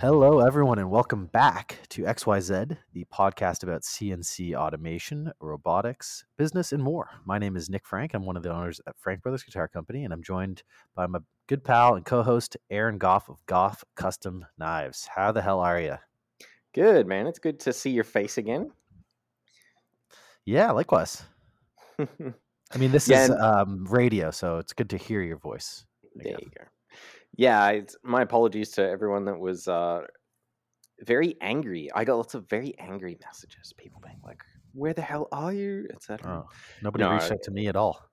Hello, everyone, and welcome back to XYZ, the podcast about CNC automation, robotics, business, and more. My name is Nick Frank. I'm one of the owners at Frank Brothers Guitar Company, and I'm joined by my good pal and co host, Aaron Goff of Goff Custom Knives. How the hell are you? Good, man. It's good to see your face again. Yeah, likewise. I mean, this Yeah, is um, radio, so it's good to hear your voice. There again. you go. Yeah, my apologies to everyone that was uh, very angry. I got lots of very angry messages. People being like, "Where the hell are you?" etc. Oh, nobody No, reached out to me at all.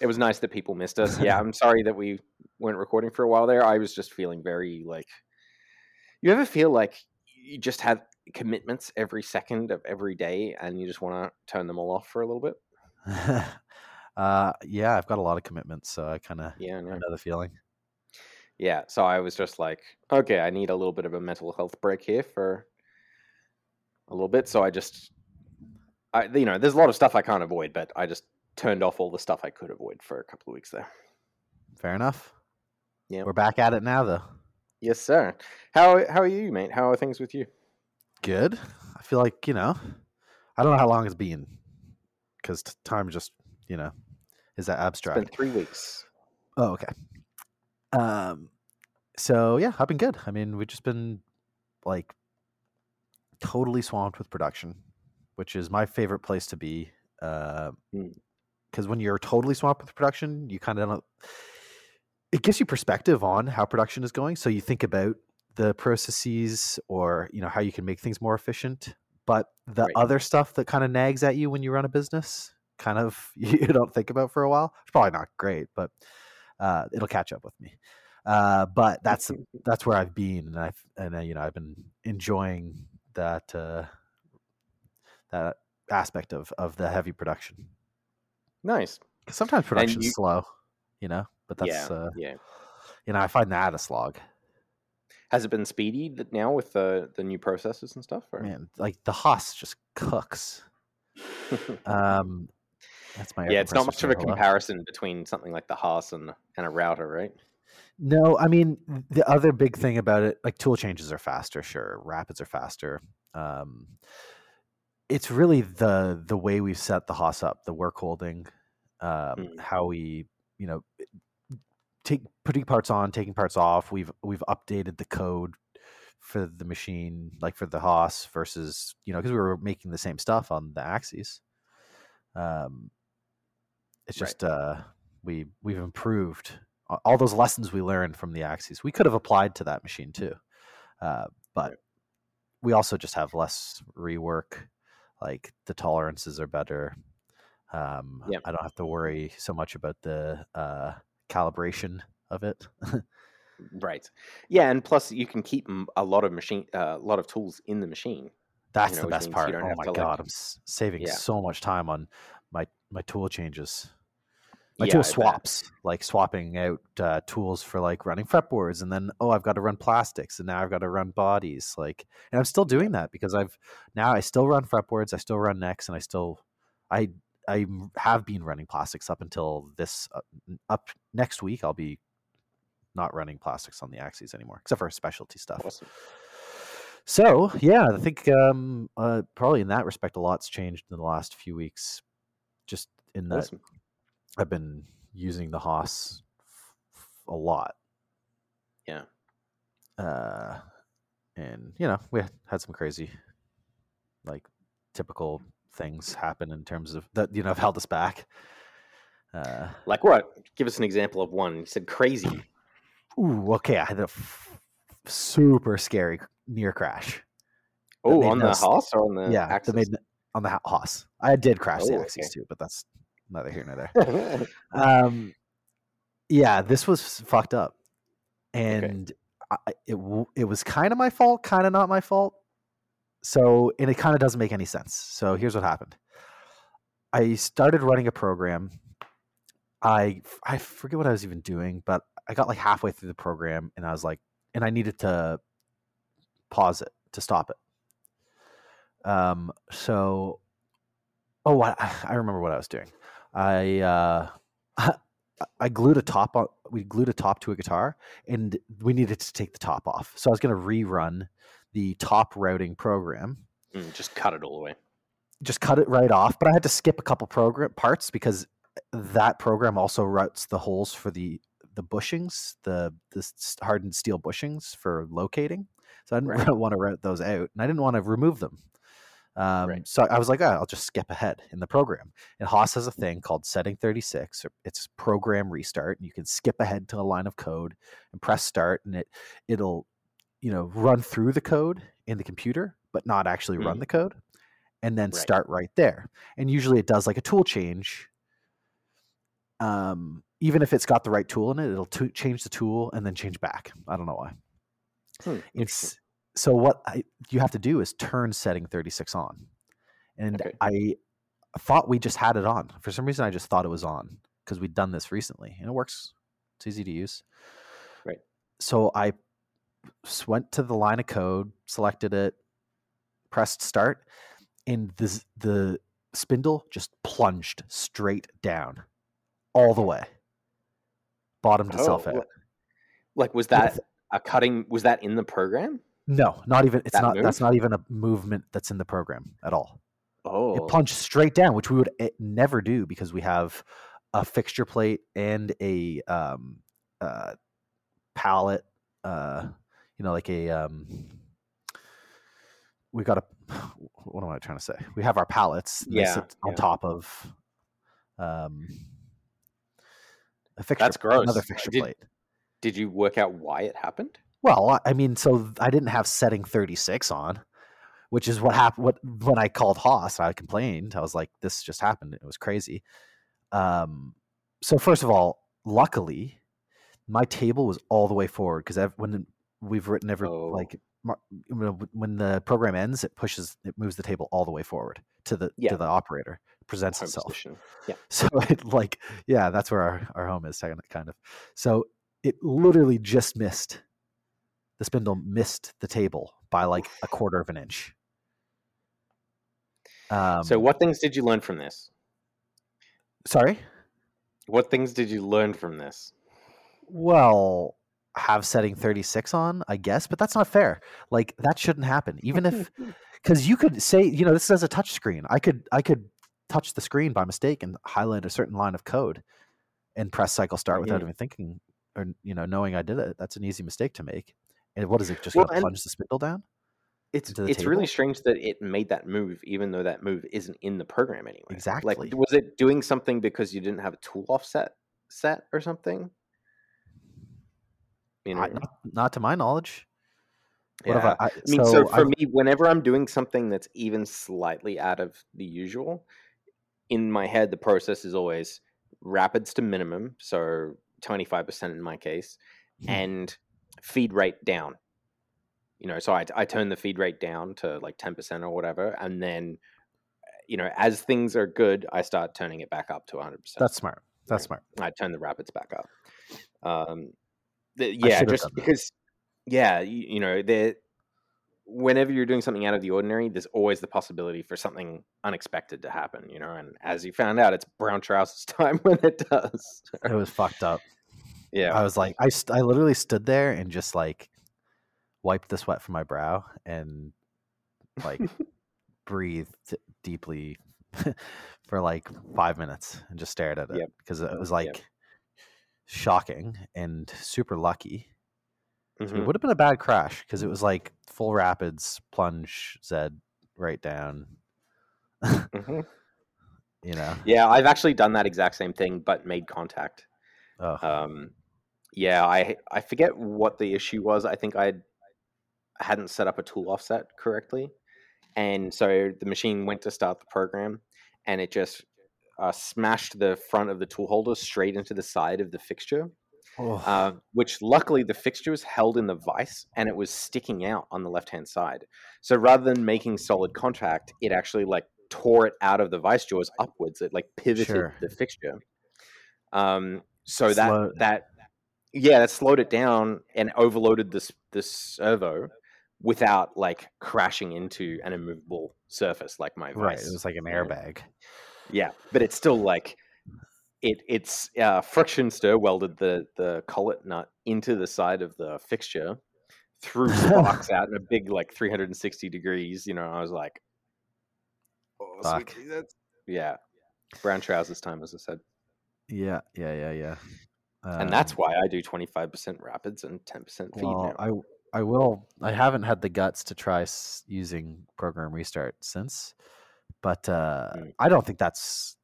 It was nice that people missed us. Yeah, I'm sorry that we weren't recording for a while there. I was just feeling very like. You ever feel like you just have commitments every second of every day, and you just want to turn them all off for a little bit? uh, yeah, I've got a lot of commitments, so I kind of Yeah, I know. the feeling. Yeah, so I was just like, okay, I need a little bit of a mental health break here for a little bit. So I just, I you know, there's a lot of stuff I can't avoid, but I just turned off all the stuff I could avoid for a couple of weeks there. Fair enough. Yeah. We're back at it now, though. Yes, sir. How how are you, mate? How are things with you? Good. I feel like, you know, I don't know how long it's been because time just, you know, is that abstract. It's been three weeks. Oh, okay. Um, so yeah, I've been good. I mean, we've just been like totally swamped with production, which is my favorite place to be. Uh, Mm. because when you're totally swamped with production, you kind of don't. It gives you perspective on how production is going, so you think about the processes or you know how you can make things more efficient. But the Right. other stuff that kind of nags at you when you run a business, kind of you don't think about for a while. It's probably not great, but uh, it'll catch up with me. Uh, but that's that's where I've been, and I've and uh, you know I've been enjoying that uh, that aspect of of the heavy production. Nice. Because sometimes production's you- slow, you know, but that's yeah, uh, yeah. you know I find that a slog. Has it been speedy now with the the new processes and stuff? Or? Man, like the Haas just cooks. Um, that's my yeah, it's not much of a comparison between something like the Haas and and a router, right? No, I mean the other big thing about it, like tool changes are faster, sure, rapids are faster. Um, it's really the the way we've set the Haas up, the work holding, um, Mm. how we, you know, take putting parts on, taking parts off. We've we've updated the code for the machine, like for the Haas versus you know because we were making the same stuff on the Axes. Um, It's Right. just uh, we we've improved all those lessons we learned from the axes. We could have applied to that machine too, uh, but Right. we also just have less rework. Like the tolerances are better. Um, Yep. I don't have to worry so much about the uh, calibration of it. Right. Yeah, and plus you can keep a lot of machine, uh, a lot of tools in the machine. That's know, the best part. Oh my to, like- god, I'm saving Yeah. so much time on my tool changes. My Yeah, tool swaps, like swapping out uh, tools for like running fretboards, and then oh, I've got to run plastics, and now I've got to run bodies. Like, and I'm still doing that because I've now I still run fretboards, I still run necks, and I still I I have been running plastics up until this uh, up next week. I'll be not running plastics on the axes anymore, except for specialty stuff. Awesome. So yeah, I think um, uh, probably in that respect, a lot's changed in the last few weeks. Just in that Awesome. I've been using the Haas f- a lot. Yeah. Uh, and you know we had some crazy, like typical things happen in terms of that. You know, have held us back. Uh, Like what? Give us an example of one. You said crazy. ooh, okay. I had a f- super scary near crash. Oh, on the Haas or on the yeah, Axis? that made on the Ha- Haas. I did crash the Oh, axes okay. too, but that's neither here nor there. um yeah this was fucked up. And I, it it was kind of my fault kind of not my fault. So and it kind of doesn't make any sense. So here's what happened. I started running a program. I i forget what i was even doing but i got like halfway through the program and i was like and i needed to pause it to stop it um so oh what i remember what i was doing i uh I glued a top on. We glued a top to a guitar, and we needed to take the top off. So I was going to rerun the top routing program, Mm, just cut it all the way. just cut it right off. But I had to skip a couple program parts because that program also routes the holes for the the bushings, the the hardened steel bushings for locating. So I didn't Right. want to route those out, and I didn't want to remove them. Um, Right. So I was like, "Ah, I'll just skip ahead in the program. And Haas has a thing called setting 36. It's program restart, and you can skip ahead to a line of code and press start, and it it'll you know run through the code in the computer, but not actually run Mhm. the code, and then Right. start right there. And usually it does like a tool change. Um, even if it's got the right tool in it, it'll to change the tool and then change back. I don't know why. Hmm, It's so what I, you have to do is turn setting 36 on. And Okay. I thought we just had it on. For some reason, I just thought it was on because we'd done this recently and it works. It's easy to use. Right. So I went to the line of code, selected it, pressed start, and the, the spindle just plunged straight down all the way. Bottomed itself Oh, out. Like, was that a cutting? Was that in the program? No, not even. It's That not. That's not even a movement that's in the program at all. Oh, It plunged straight down, which we would eh, never do because we have a fixture plate and a um, uh, pallet. Uh, you know, like a um, we got a. What am I trying to say? We have our pallets. Yeah, sit on yeah. top of um, a fixture. That's gross. Another fixture Did- plate. Did you work out why it happened? Well, I- mean, so I didn't have setting 36 on, which is what happened. What when I called Haas, I complained. I was like, "This just happened. It was crazy." Um, so first of all, luckily, my table was all the way forward because when we've written every Oh. like mar- you know, when the program ends, it pushes, it moves the table all the way forward to the Yeah. to the operator, presents Home itself. position. Yeah. So it like, yeah, that's where our, our home is, kind of. So it literally just missed. The spindle missed the table by like a quarter of an inch. Um, so, what things did you learn from this? Sorry. What things did you learn from this? Well, have setting 36 on, I guess, but that's not fair. Like that shouldn't happen. Even if cuz you could say, you know, this is a touch screen. I could I could touch the screen by mistake and highlight a certain line of code and press cycle start without Mhm. even thinking or you know, knowing I did it. That's an easy mistake to make. And what is it? Just Well, plunge the spindle down? it's it's really strange that it made that move, even though that move isn't in the program anyway. Exactly. Like, was it doing something because you didn't have a tool offset set or something? You know, I- not, not to my knowledge. What Yeah. I, I, mean, so, for I've- me, whenever I'm doing something that's even slightly out of the usual, in my head, the process is always rapids to minimum, so 25% in my case, Hmm. and feed rate down. You know, so I, I turn the feed rate down to like 10% or whatever, and then, you know, as things are good, I start turning it back up to 100%. that's smart. That's smart. I turn the rapids back up. Um, the, yeah, just done that. because, yeah, you, you know, there. Whenever you're doing something out of the ordinary, there's always the possibility for something unexpected to happen. You know, and as you found out, it's brown trousers time when it does. It was fucked up. Yeah, I was like, I, st- I literally stood there and just like wiped the sweat from my brow and like breathed deeply for like five minutes and just stared at it Yep. because it was like shocking and super lucky. So Mhm. It would have been a bad crash because it was like full rapids, plunge, Zed right down. Mhm. You know, yeah. I've actually done that exact same thing, but made contact. oh, Um, yeah, I I forget what the issue was. I think I hadn't set up a tool offset correctly, and so the machine went to start the program, and it just uh, smashed the front of the tool holder straight into the side of the fixture. oh, Uh, which luckily the fixture was held in the vise and it was sticking out on the left hand side. So rather than making solid contact, it actually like tore it out of the vice jaws upwards. It like pivoted Sure. the fixture. Um, so that that yeah, that slowed it down and overloaded this this servo without like crashing into an immovable surface like my Vice. right. It was like an airbag. Yeah, but it's still like it. It's uh, friction stir welded the the collet nut into the side of the fixture, threw sparks out in a big like 360 degrees. You know, I was like, oh, sweet Fuck. Jesus. yeah, brown trousers time, as I said, Yeah, yeah, yeah, yeah. And that's Um, why I do 25% rapids and 10% feed well, now. I I will. I haven't had the guts to try s- using program restart since, but uh, Mm. I don't think that's.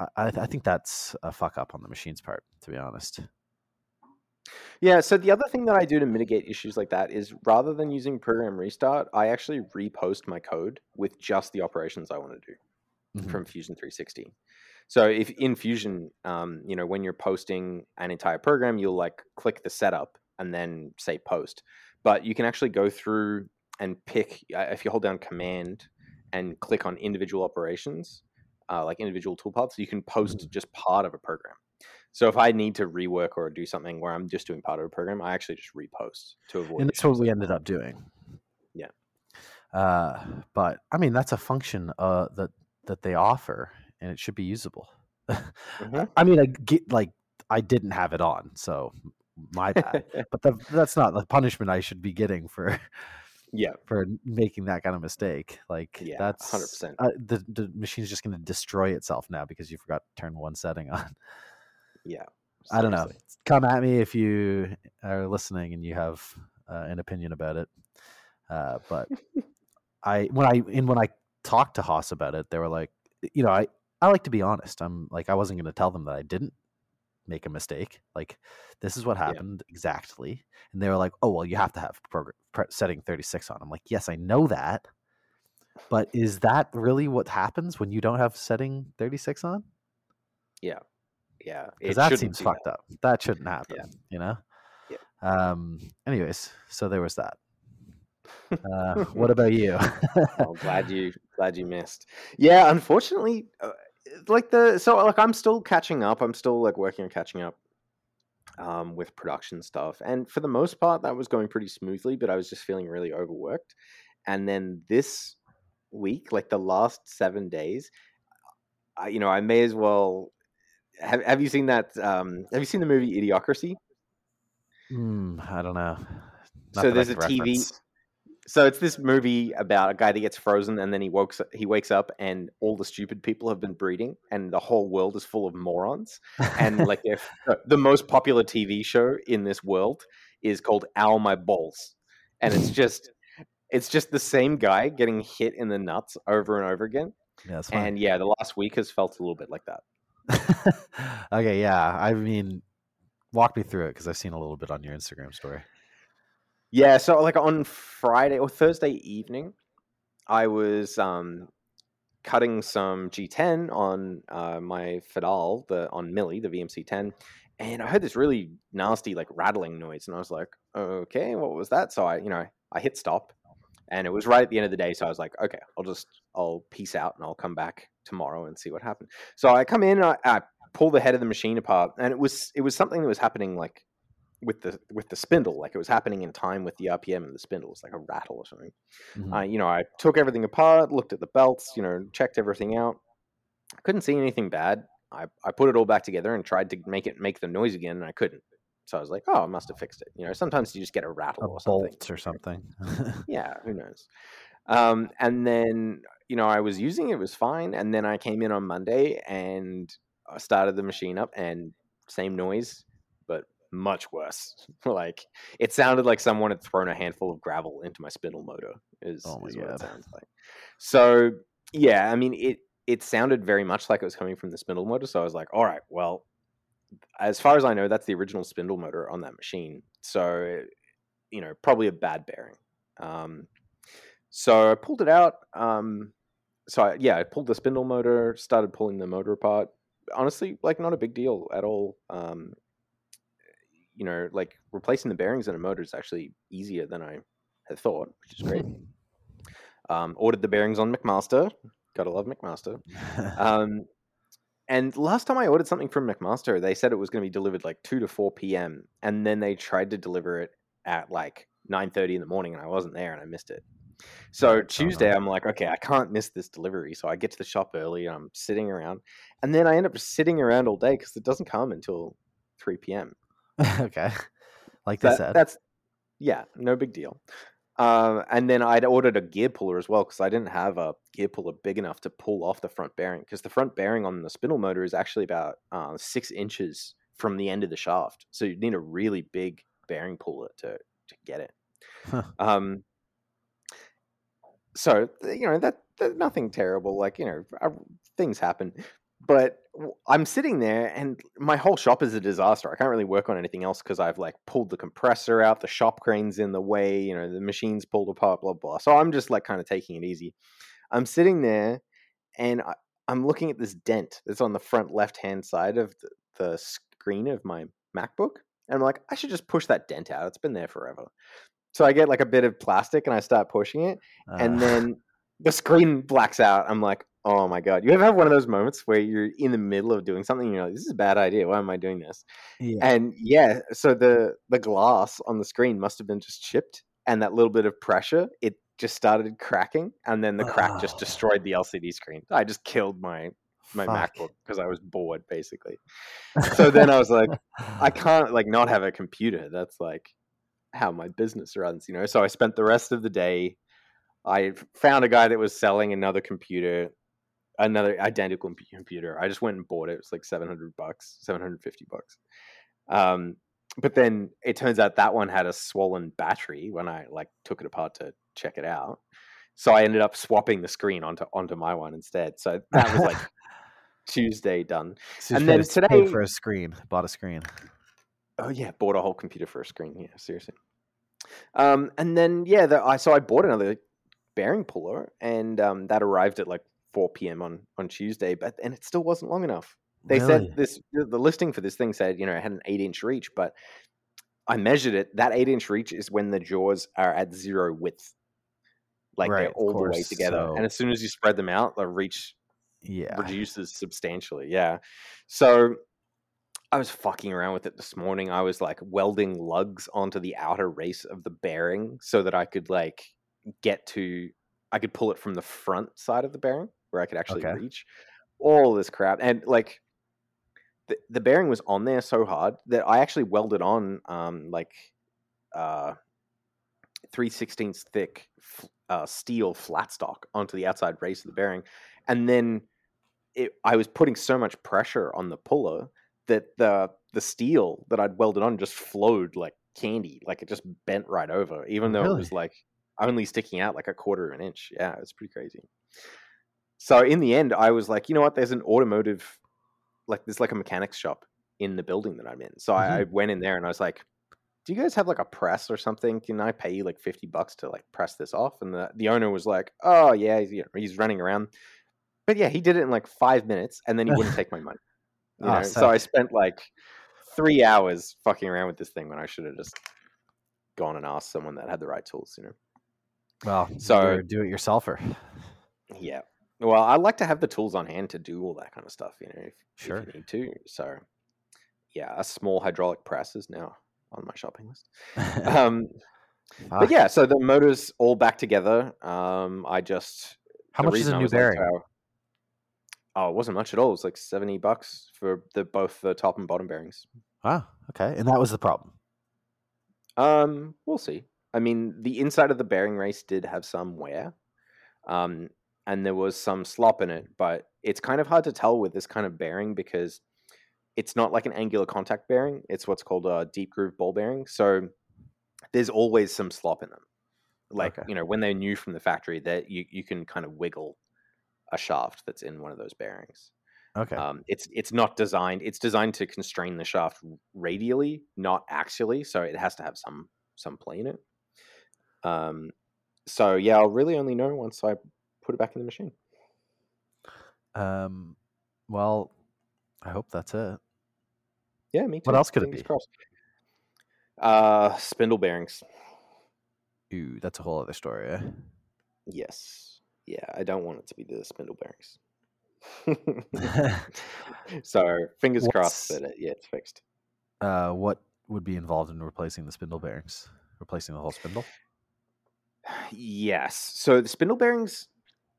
I I think that's a fuck up on the machine's part, to be honest. Yeah, so the other thing that I do to mitigate issues like that is rather than using program restart, I actually repost my code with just the operations I want to do. Mhm. from Fusion 360. So if in Fusion, um, you know, when you're posting an entire program, you'll like click the setup and then say post. But you can actually go through and pick uh, if you hold down Command and click on individual operations, uh, like individual toolpaths, you can post just part of a program. So if I need to rework or do something where I'm just doing part of a program, I actually just repost to avoid. and that's what we ended up doing. Yeah. Uh, but I mean, that's a function uh, that that they offer, and it should be usable. Mhm. I mean, I get like I didn't have it on, so my bad. but the, that's not the punishment I should be getting for yeah, for making that kind of mistake. Like Yeah, that's 100%. Uh, the the machine's just going to destroy itself now because you forgot to turn one setting on. yeah. I don't know. Come at me if you are listening and you have uh, an opinion about it. Uh, but I when I and when I talked to Haas about it, they were like, you know, I I like to be honest. I'm like I wasn't going to tell them that I didn't make a mistake. Like this is what Yeah. happened exactly, and they were like, oh well, you have to have program setting 36 on. I'm like, yes, I know that. But is that really what happens when you don't have setting 36 on? Yeah. Yeah. because that seems do fucked up. That shouldn't happen. Yeah. You know. Yeah. Um. Anyways, so there was that. Uh, what about you? oh, glad you glad you missed. Yeah, unfortunately, uh, like the so like I'm still catching up. I'm still like working on catching up um, with production stuff, and for the most part, that was going pretty smoothly. But I was just feeling really overworked, and then this week, like the last seven days, I, you know, I may as well. Have Have you seen that? Um, have you seen the movie Idiocracy? Hmm, I don't know. Not so there's a can TV. So it's this movie about a guy that gets frozen and then he wakes he wakes up and all the stupid people have been breeding and the whole world is full of morons. And like if the most popular TV show in this world is called Ow My Balls. And it's just it's just the same guy getting hit in the nuts over and over again. Yeah, that's. And yeah, the last week has felt a little bit like that. okay, yeah. I mean, walk me through it because I've seen a little bit on your Instagram story. Yeah, so like on Friday or Thursday evening, I was um, cutting some G10 on uh, my Fadal, the on Millie, the VMC10, and I heard this really nasty like rattling noise, and I was like, okay, what was that? So I, you know, I hit stop, and it was right at the end of the day. So I was like, okay, I'll just I'll peace out and I'll come back tomorrow and see what happened. So I come in, and I, I pull the head of the machine apart, and it was it was something that was happening like with the with the spindle, like it was happening in time with the RPM and the spindle. It was like a rattle or something. Mhm. Uh, you know, I took everything apart, looked at the belts, you know, checked everything out. I Couldn't see anything bad. I, I put it all back together and tried to make it make the noise again, and I couldn't. So I was like, oh, I must have fixed it. You know, sometimes you just get a rattle a or something. or something. Yeah, who knows? Um, and then you know, I was using it, it was fine. And then I came in on Monday and I started the machine up, and same noise, much worse. like it sounded like someone had thrown a handful of gravel into my spindle motor. Is, Oh is what God. it sounds like. So yeah, I mean it. It sounded very much like it was coming from the spindle motor. So I was like, all right, well, as far as I know, that's the original spindle motor on that machine. So, you know, probably a bad bearing. Um, so I pulled it out. Um, so I, yeah, I pulled the spindle motor, started pulling the motor apart. Honestly, like not a big deal at all. Um, you know, like replacing the bearings in a motor is actually easier than I had thought, which is great. um, ordered the bearings on McMaster. Gotta love McMaster. Um, and last time I ordered something from McMaster, they said it was going to be delivered like two to four p.m. and then they tried to deliver it at like nine thirty in the morning, and I wasn't there, and I missed it. So no. Tuesday, I'm like, okay, I can't miss this delivery, so I get to the shop early. And I'm sitting around, and then I end up sitting around all day because it doesn't come until three p.m. okay, like they That- said. That's yeah, no big deal. Um, and then I'd ordered a gear puller as well because I didn't have a gear puller big enough to pull off the front bearing because the front bearing on the spindle motor is actually about uh, six inches from the end of the shaft, so you'd need a really big bearing puller to to get it. Huh. Um, so you know that, that nothing terrible, like you know uh, things happen, but I'm sitting there and my whole shop is a disaster. I can't really work on anything else because I've like pulled the compressor out, the shop crane's in the way, you know, the machine's pulled apart, blah blah. So I'm just like kind of taking it easy. I'm sitting there and I, I'm looking at this dent that's on the front left hand side of the, the screen of my MacBook, and I'm like, I should just push that dent out. It's been there forever. So I get like a bit of plastic and I start pushing it, and Uh, then the screen blacks out. I'm like, oh my god! You ever have one of those moments where you're in the middle of doing something and you're like, this is a bad idea. Why am I doing this? yeah. And yeah, so the the glass on the screen must have been just chipped, and that little bit of pressure, it just started cracking, and then the crack just Oh. destroyed the LCD screen. I just killed my my Fuck. MacBook because I was bored, basically. So then I was like, I can't like not have a computer. That's like how my business runs, you know. So I spent the rest of the day. I found a guy that was selling another computer, another identical computer. I just went and bought it. It was like seven hundred bucks, seven hundred fifty bucks. Um, but then it turns out that one had a swollen battery when I like took it apart to check it out. So I ended up swapping the screen onto onto my one instead. So that was like Tuesday done. So and then today- for a screen, bought a screen. Oh yeah, bought a whole computer for a screen. Yeah, seriously. Um, and then yeah, the, I so I bought another bearing puller, and um, that arrived at like 4 p.m. on on Tuesday, but and it still wasn't long enough. They Really? said this the listing for this thing said you know it had an eight inch reach, but I measured it. That eight inch reach is when the jaws are at zero width, like Right, they're all the way together. so- And as soon as you spread them out, the reach Yeah. reduces substantially. Yeah. So I was fucking around with it this morning. I was like welding lugs onto the outer race of the bearing so that I could like get to I could pull it from the front side of the bearing where I could actually Okay. reach all this crap. And like the, the bearing was on there so hard that I actually welded on um like uh 3 16ths thick f- uh, steel flat stock onto the outside race of the bearing. And then it, I was putting so much pressure on the puller that the the steel that I'd welded on just flowed like candy, like it just bent right over, even though it was like only sticking out like a quarter of an inch. Yeah, it's pretty crazy. So in the end, I was like, you know what? There's an automotive, like there's like a mechanics shop in the building that I'm in. So I, I mm-hmm. went in there and I was like, do you guys have like a press or something? Can I pay you like 50 bucks to like press this off? And the, the owner was like, oh yeah, he's, you know, he's running around. But yeah, he did it in like five minutes and then he wouldn't take my money. You Oh, know? so- so I spent like three hours fucking around with this thing when I should have just gone and asked someone that had the right tools, you know? Well, So- so do it yourselfer. Yeah. Well, I like to have the tools on hand to do all that kind of stuff, you know, if, if Sure. you need to. So yeah, a small hydraulic press is now on my shopping list. Um, but yeah, so the motors all back together. Um, I just How much is a new was like, bearing? uh, oh, it wasn't much at all. It was like seventy bucks for the both the top and bottom bearings. Wow. Okay. And that was the problem. Um, we'll see. I mean, the inside of the bearing race did have some wear, um, and there was some slop in it. But it's kind of hard to tell with this kind of bearing because it's not like an angular contact bearing. It's what's called a deep groove ball bearing. So there's always some slop in them. Like Okay. you know, when they're new from the factory, that you you can kind of wiggle a shaft that's in one of those bearings. Okay. Um, it's it's not designed. It's designed to constrain the shaft radially, not axially. So it has to have some some play in it. Um, so yeah, I'll really only know once I put it back in the machine. um. Well, I hope that's it. Yeah, me too. What else could it be? crossed. Uh, spindle bearings. Ooh, that's a whole other story. Eh? Yes. Yeah, I don't want it to be the spindle bearings. so fingers crossed that it, yeah, it's fixed. uh, what would be involved in replacing the spindle bearings? Replacing the whole spindle? Yes. So the spindle bearings,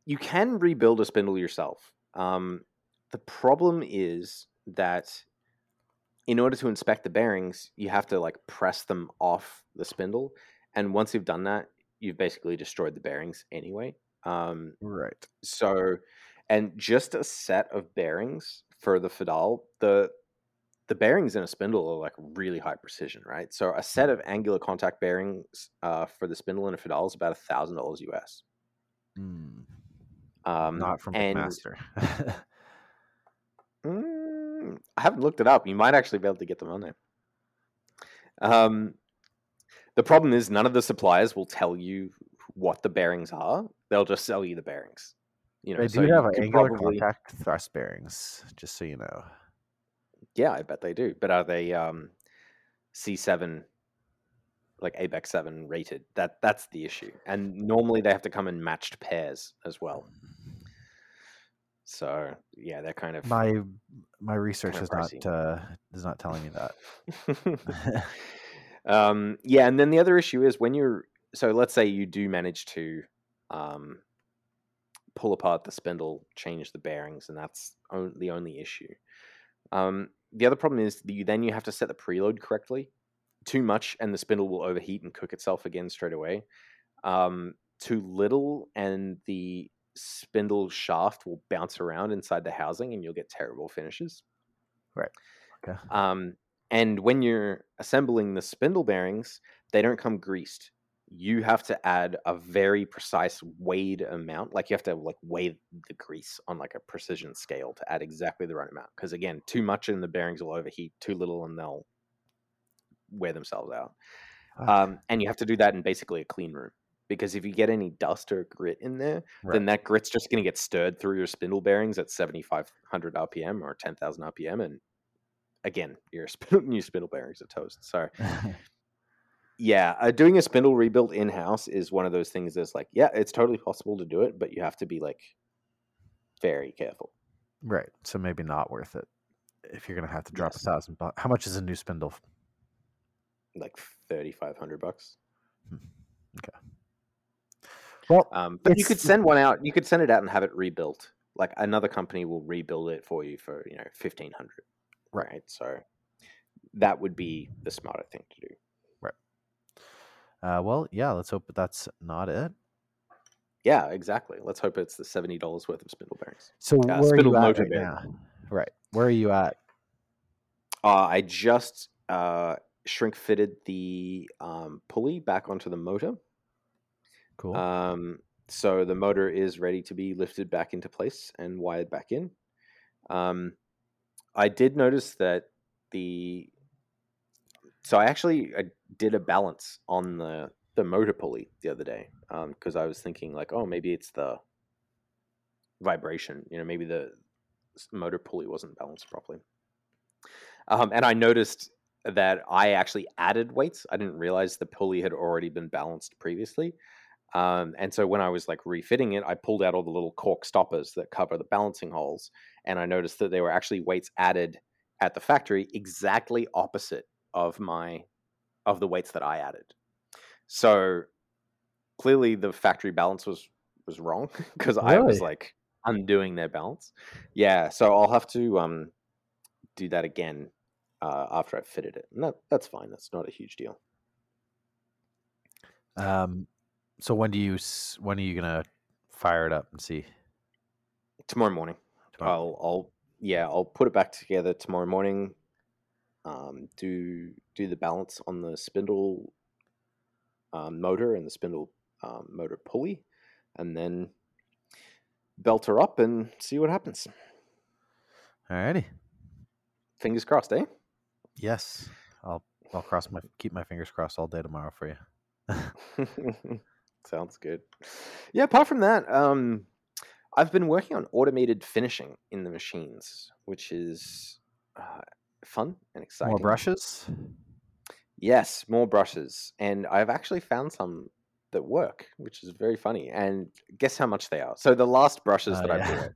you can rebuild a spindle yourself. Um, the problem is that in order to inspect the bearings, you have to like press them off the spindle, and once you've done that, you've basically destroyed the bearings anyway. Um, Right. so, and just a set of bearings for the Fadal, the the bearings in a spindle are like really high precision, right? So a set of angular contact bearings uh, for the spindle in a Fadal is about a thousand dollars US. Mm, Um, not from McMaster. Mm, I haven't looked it up. You might actually be able to get them on there. Um, the problem is none of the suppliers will tell you what the bearings are. They'll just sell you the bearings. You know, they so do have angular probably- contact thrust bearings, just so you know. Yeah, I bet they do. But are they um, C7, like ABEC 7 rated? That That's the issue. And normally they have to come in matched pairs as well. So, yeah, they're kind of. My my research is not uh, is not telling me that. um, yeah, and then the other issue is when you're so let's say you do manage to um, pull apart the spindle, change the bearings, and that's on, the only issue. Um, the other problem is that you then you have to set the preload correctly. Too much, and the spindle will overheat and cook itself again straight away. Um, too little, and the spindle shaft will bounce around inside the housing, and you'll get terrible finishes. Right. Okay. Um, and when you're assembling the spindle bearings, they don't come greased. You have to add a very precise weighed amount. Like you have to like weigh the grease on like a precision scale to add exactly the right amount. Because again, too much in the bearings will overheat. Too little and they'll wear themselves out. Fuck. Um, and you have to do that in basically a clean room. Because if you get any dust or grit in there, Right. then that grit's just going to get stirred through your spindle bearings at 7,500 RPM or 10,000 RPM. And again, your spindle, new spindle bearings are toast. Sorry. yeah, uh, doing a spindle rebuild in house is one of those things that's like, yeah, it's totally possible to do it, but you have to be like very careful. right. So maybe not worth it if you're gonna have to drop Yes. a thousand bucks. How much is a new spindle? Like 3,500 bucks. Well, Um, but you could send one out. You could send it out and have it rebuilt. Like another company will rebuild it for you for you know fifteen hundred. Right. So that would be the smarter thing to do. Right. Uh, well, yeah. Let's hope that's not it. Yeah, exactly. Let's hope it's the seventy dollars worth of spindle bearings. So Uh, where are spindle you at motor right bearing. now? Right. Where are you at? Uh, I just uh, shrink fitted the um, pulley back onto the motor. Cool. Um, so the motor is ready to be lifted back into place and wired back in. Um, I did notice that the so I actually I did a balance on the the motor pulley the other day because I was thinking like, oh, maybe it's the vibration. You know, maybe the motor pulley wasn't balanced properly. Um, and I noticed that I actually added weights. I didn't realize the pulley had already been balanced previously. Um, and so when I was like refitting it, I pulled out all the little cork stoppers that cover the balancing holes, and I noticed that they were actually weights added at the factory exactly opposite of my of the weights that I added. So clearly the factory balance was was wrong because I was like undoing their balance. Yeah, so I'll have to um do that again uh, after I've fitted it. And that, that's fine. That's not a huge deal. Um, so when do you when are you gonna fire it up and see? Tomorrow morning. Tomorrow. I'll I'll yeah, I'll put it back together tomorrow morning. Um, do do the balance on the spindle um, motor and the spindle um, motor pulley, and then belt her up and see what happens. Alrighty. Fingers crossed, eh? Yes, I'll I'll cross my keep my fingers crossed all day tomorrow for you. Sounds good. Yeah, apart from that, um, I've been working on automated finishing in the machines, which is uh, fun and exciting. More brushes. Yes, more brushes. And I've actually found some that work, which is very funny. And guess how much they are? So the last brushes Oh, that I yeah. bought,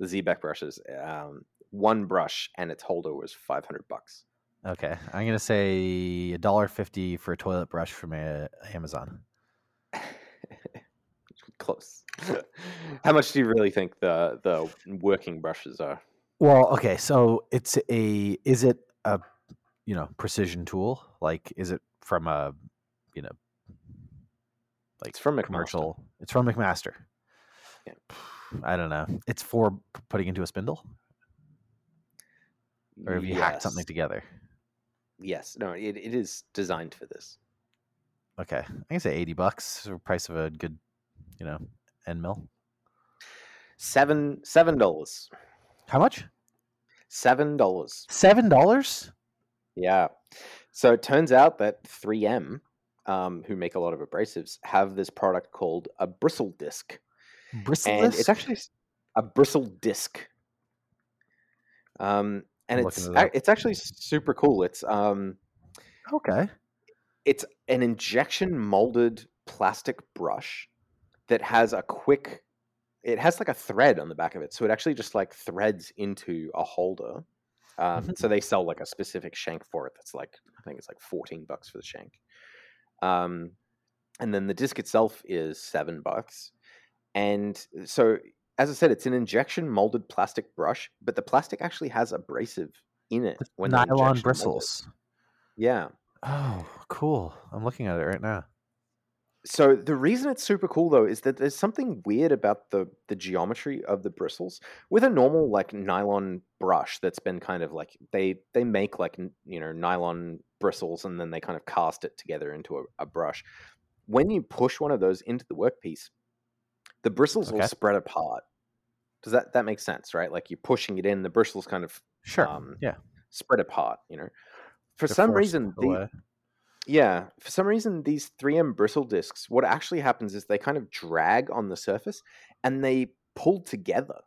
the Xebec brushes, um, one brush and its holder was 500 bucks. Okay, I'm gonna say a dollar fifty for a toilet brush from uh, Amazon. Close. how much do you really think the the working brushes are? Well, okay, so it's a is it a you know precision tool? Like, is it from a you know like It's from McMaster. commercial? It's from McMaster. Yeah. I don't know. It's for putting into a spindle, or have you hacked something together? Yes. No, it, it is designed for this. Okay, I can say eighty bucks, the price of a good, you know, end mill. Seven seven dollars. How much? Seven dollars. Seven dollars. Yeah. So it turns out that 3M, um, who make a lot of abrasives, have this product called a bristle disc. Bristle and disc? it's actually a bristle disc. Um, and I'm it's it it's actually super cool. It's um, okay. it's an injection molded plastic brush that has a quick. It has like a thread on the back of it, so it actually just like threads into a holder. Um, Mhm. So they sell like a specific shank for it. That's like I think it's like fourteen bucks for the shank. Um, and then the disc itself is seven bucks. And so, as I said, it's an injection molded plastic brush, but the plastic actually has abrasive in it. When Nylon injection mold it. bristles. Yeah. Oh, cool. I'm looking at it right now. So the reason it's super cool though is that there's something weird about the the geometry of the bristles. With a normal like nylon brush that's been kind of like they they make like n- you know nylon bristles and then they kind of cast it together into a, a brush. When you push one of those into the workpiece, the bristles will spread apart. Does that that make sense, right? Like you're pushing it in, the bristles kind of Sure. um, yeah. spread apart. You know, for some reason, the. Yeah, for some reason, these 3M bristle discs, what actually happens is they kind of drag on the surface and they pull together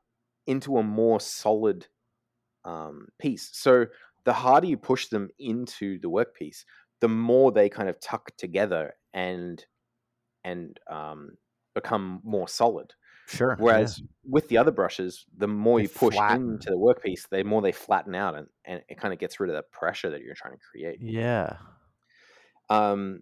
into a more solid um, piece. So the harder you push them into the workpiece, the more they kind of tuck together and and um, become more solid. Sure. yeah. Whereas with the other brushes, the more They you push flatten. into the workpiece, the more they flatten out and, and it kind of gets rid of the pressure that you're trying to create. Yeah. Um,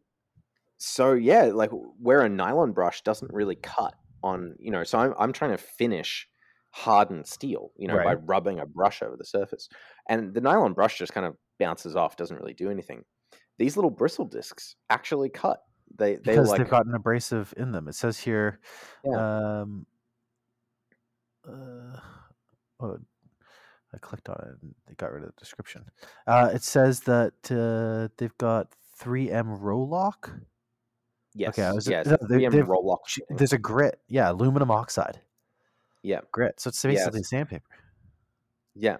so yeah, like where a nylon brush doesn't really cut on, you know, so I'm I'm trying to finish hardened steel, you know, by rubbing a brush over the surface, and the nylon brush just kind of bounces off, doesn't really do anything. These little bristle discs actually cut. They they Because like they've got an abrasive in them. It says here, um, uh, oh, I clicked on it and they got rid of the description. Uh, it says that uh, they've got 3M Roloc Yes. Okay, I was- yes. no, they- VM they've- Roloc. There's a grit. Yeah, aluminum oxide Yeah. grit. So it's Yes. basically sandpaper. Yeah.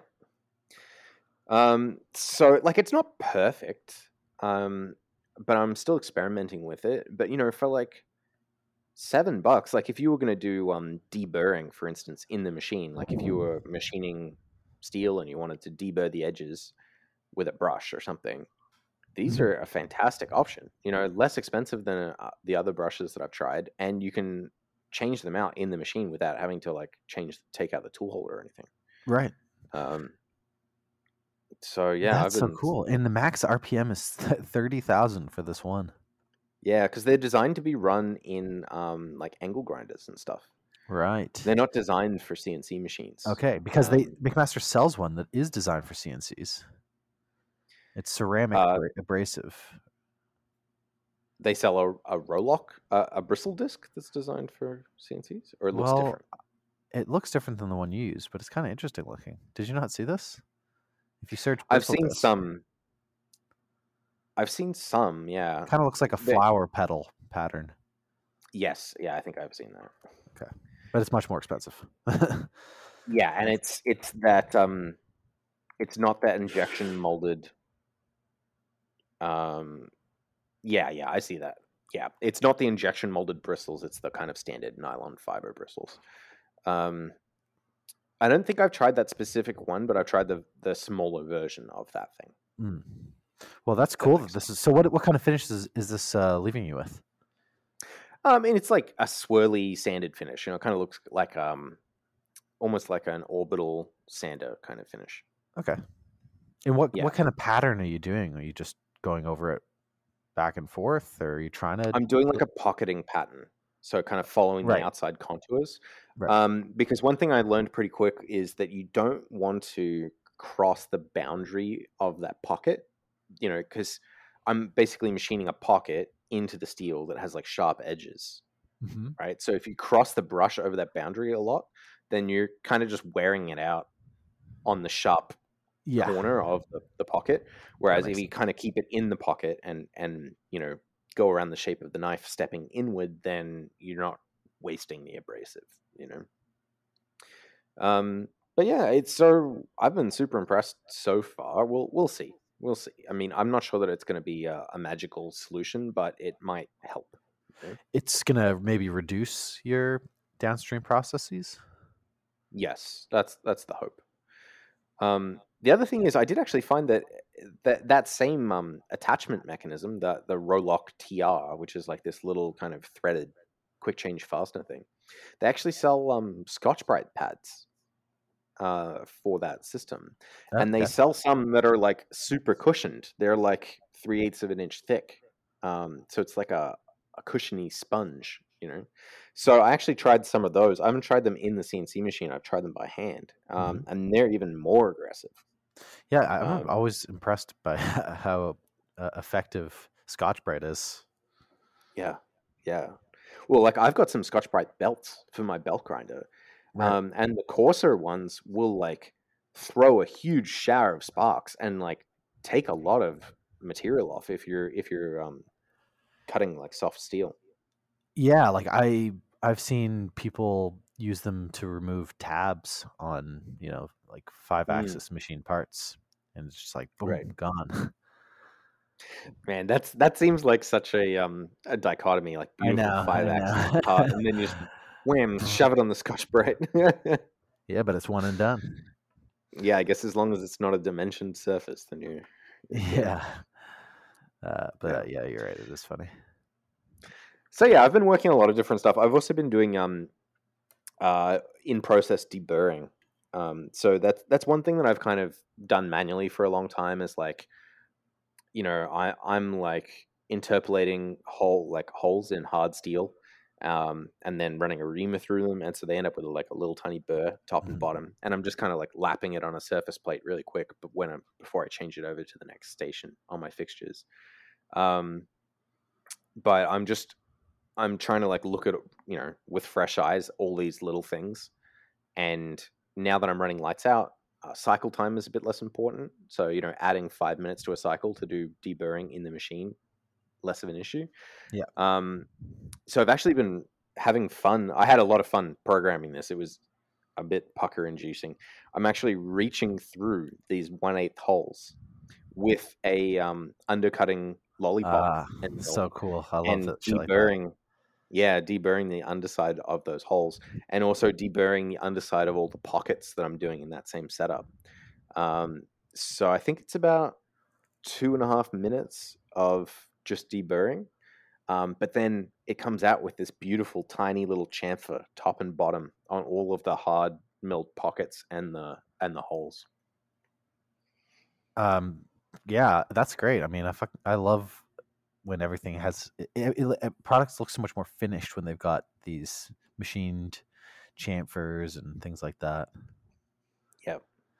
Um. So like, it's not perfect. Um. But I'm still experimenting with it. But you know, for like seven bucks, like if you were going to do um deburring, for instance, in the machine, like if you were machining steel and you wanted to deburr the edges with a brush or something, these Mhm. are a fantastic option. You know, less expensive than uh, the other brushes that I've tried, and you can change them out in the machine without having to like change, take out the tool holder or anything. Right. Um, so yeah, That's I've so cool. And the max RPM is thirty thousand for this one. Yeah, because they're designed to be run in um, like angle grinders and stuff. Right. They're not designed for CNC machines. Okay, because they Um, McMaster sells one that is designed for CNCs. It's ceramic Uh, abra- abrasive. They sell a, a Roloc, a, a bristle disc that's designed for CNCs, or it looks Well, different. It looks different than the one you use, but it's kind of interesting looking. Did you not see this? If you search, I've seen some. I've seen some, yeah. Kind of looks like a they- flower petal pattern, Yes, yeah, I think I've seen that. Okay, but it's much more expensive. Yeah, and it's it's that um, it's not that injection molded. Um, yeah, yeah, I see that. Yeah, it's not the injection molded bristles; it's the kind of standard nylon fiber bristles. Um, I don't think I've tried that specific one, but I've tried the the smaller version of that thing. Mm. Well, that's cool. That this is so. What what kind of finish is, is this uh, leaving you with? Um, and it's like a swirly sanded finish. You know, it kind of looks like um, almost like an orbital sander kind of finish. Okay. And what Yeah. what kind of pattern are you doing? Are you just going over it back and forth, or are you trying to? I'm doing like a pocketing pattern, so kind of following Right. the outside contours. Right. Um, because one thing I learned pretty quick is that you don't want to cross the boundary of that pocket. You know, because I'm basically machining a pocket into the steel that has like sharp edges, Mhm. right? So if you cross the brush over that boundary a lot, then you're kind of just wearing it out on the sharp Yeah. corner of the, the pocket. Whereas if you kind of keep it in the pocket and and you know go around the shape of the knife, stepping inward, then you're not wasting the abrasive. You know. Um, but yeah, it's so I've been super impressed so far. We'll we'll see. We'll see. I mean, I'm not sure that it's going to be a, a magical solution, but it might help. It's gonna maybe reduce your downstream processes. Yes, that's that's the hope. Um, the other thing is, I did actually find that that that same um, attachment mechanism, the the Roloc TR, which is like this little kind of threaded quick change fastener thing, they actually sell um, Scotch Brite pads uh, for that system, and they sell some that are like super cushioned. They're like three eighths of an inch thick, um, so it's like a a cushiony sponge, you know. So I actually tried some of those. I haven't tried them in the CNC machine. I've tried them by hand, um, and they're even more aggressive. Yeah, I'm Um, always impressed by how uh, effective Scotch Brite is. Yeah, yeah. Well, like I've got some Scotch Brite belts for my belt grinder, Right. um, and the coarser ones will like throw a huge shower of sparks and like take a lot of material off if you're if you're um, cutting like soft steel. Yeah, like I I've seen people use them to remove tabs on you know like five axis machine parts, and it's just like boom, Right. gone. Man, that's that seems like such a um a dichotomy, like beautiful know, five axis part, and then you just wham, shove it on the Scotch Brite. yeah, but it's one and done. yeah, I guess as long as it's not a dimensioned surface, then you're you're. Yeah. Uh, but Yeah. uh, yeah, you're right. It is funny. So yeah, I've been working a lot of different stuff. I've also been doing um uh in process deburring. Um so that's that's one thing that I've kind of done manually for a long time is like you know, I I'm like interpolating hole like holes in hard steel um and then running a reamer through them and so they end up with like a little tiny burr top Mhm. and bottom and I'm just kind of like lapping it on a surface plate really quick but when I'm before I change it over to the next station on my fixtures. Um but I'm just I'm trying to like look at you know with fresh eyes all these little things, and now that I'm running lights out, uh, cycle time is a bit less important. So you know, adding five minutes to a cycle to do deburring in the machine less of an issue. Yeah. Um, so I've actually been having fun. I had a lot of fun programming this. It was a bit pucker inducing. I'm actually reaching through these one eighth holes with a um, undercutting lollipop Ah, and so cool. I love and that. shit like that. Yeah deburring the underside of those holes and also deburring the underside of all the pockets that i'm doing in that same setup um, so i think it's about two and a half minutes of just deburring um, but then it comes out with this beautiful tiny little chamfer top and bottom on all of the hard milled pockets and the and the holes Um, yeah, that's great. I mean, I fuck, I love when everything has it, it, it- products look so much more finished when they've got these machined chamfers and things like that.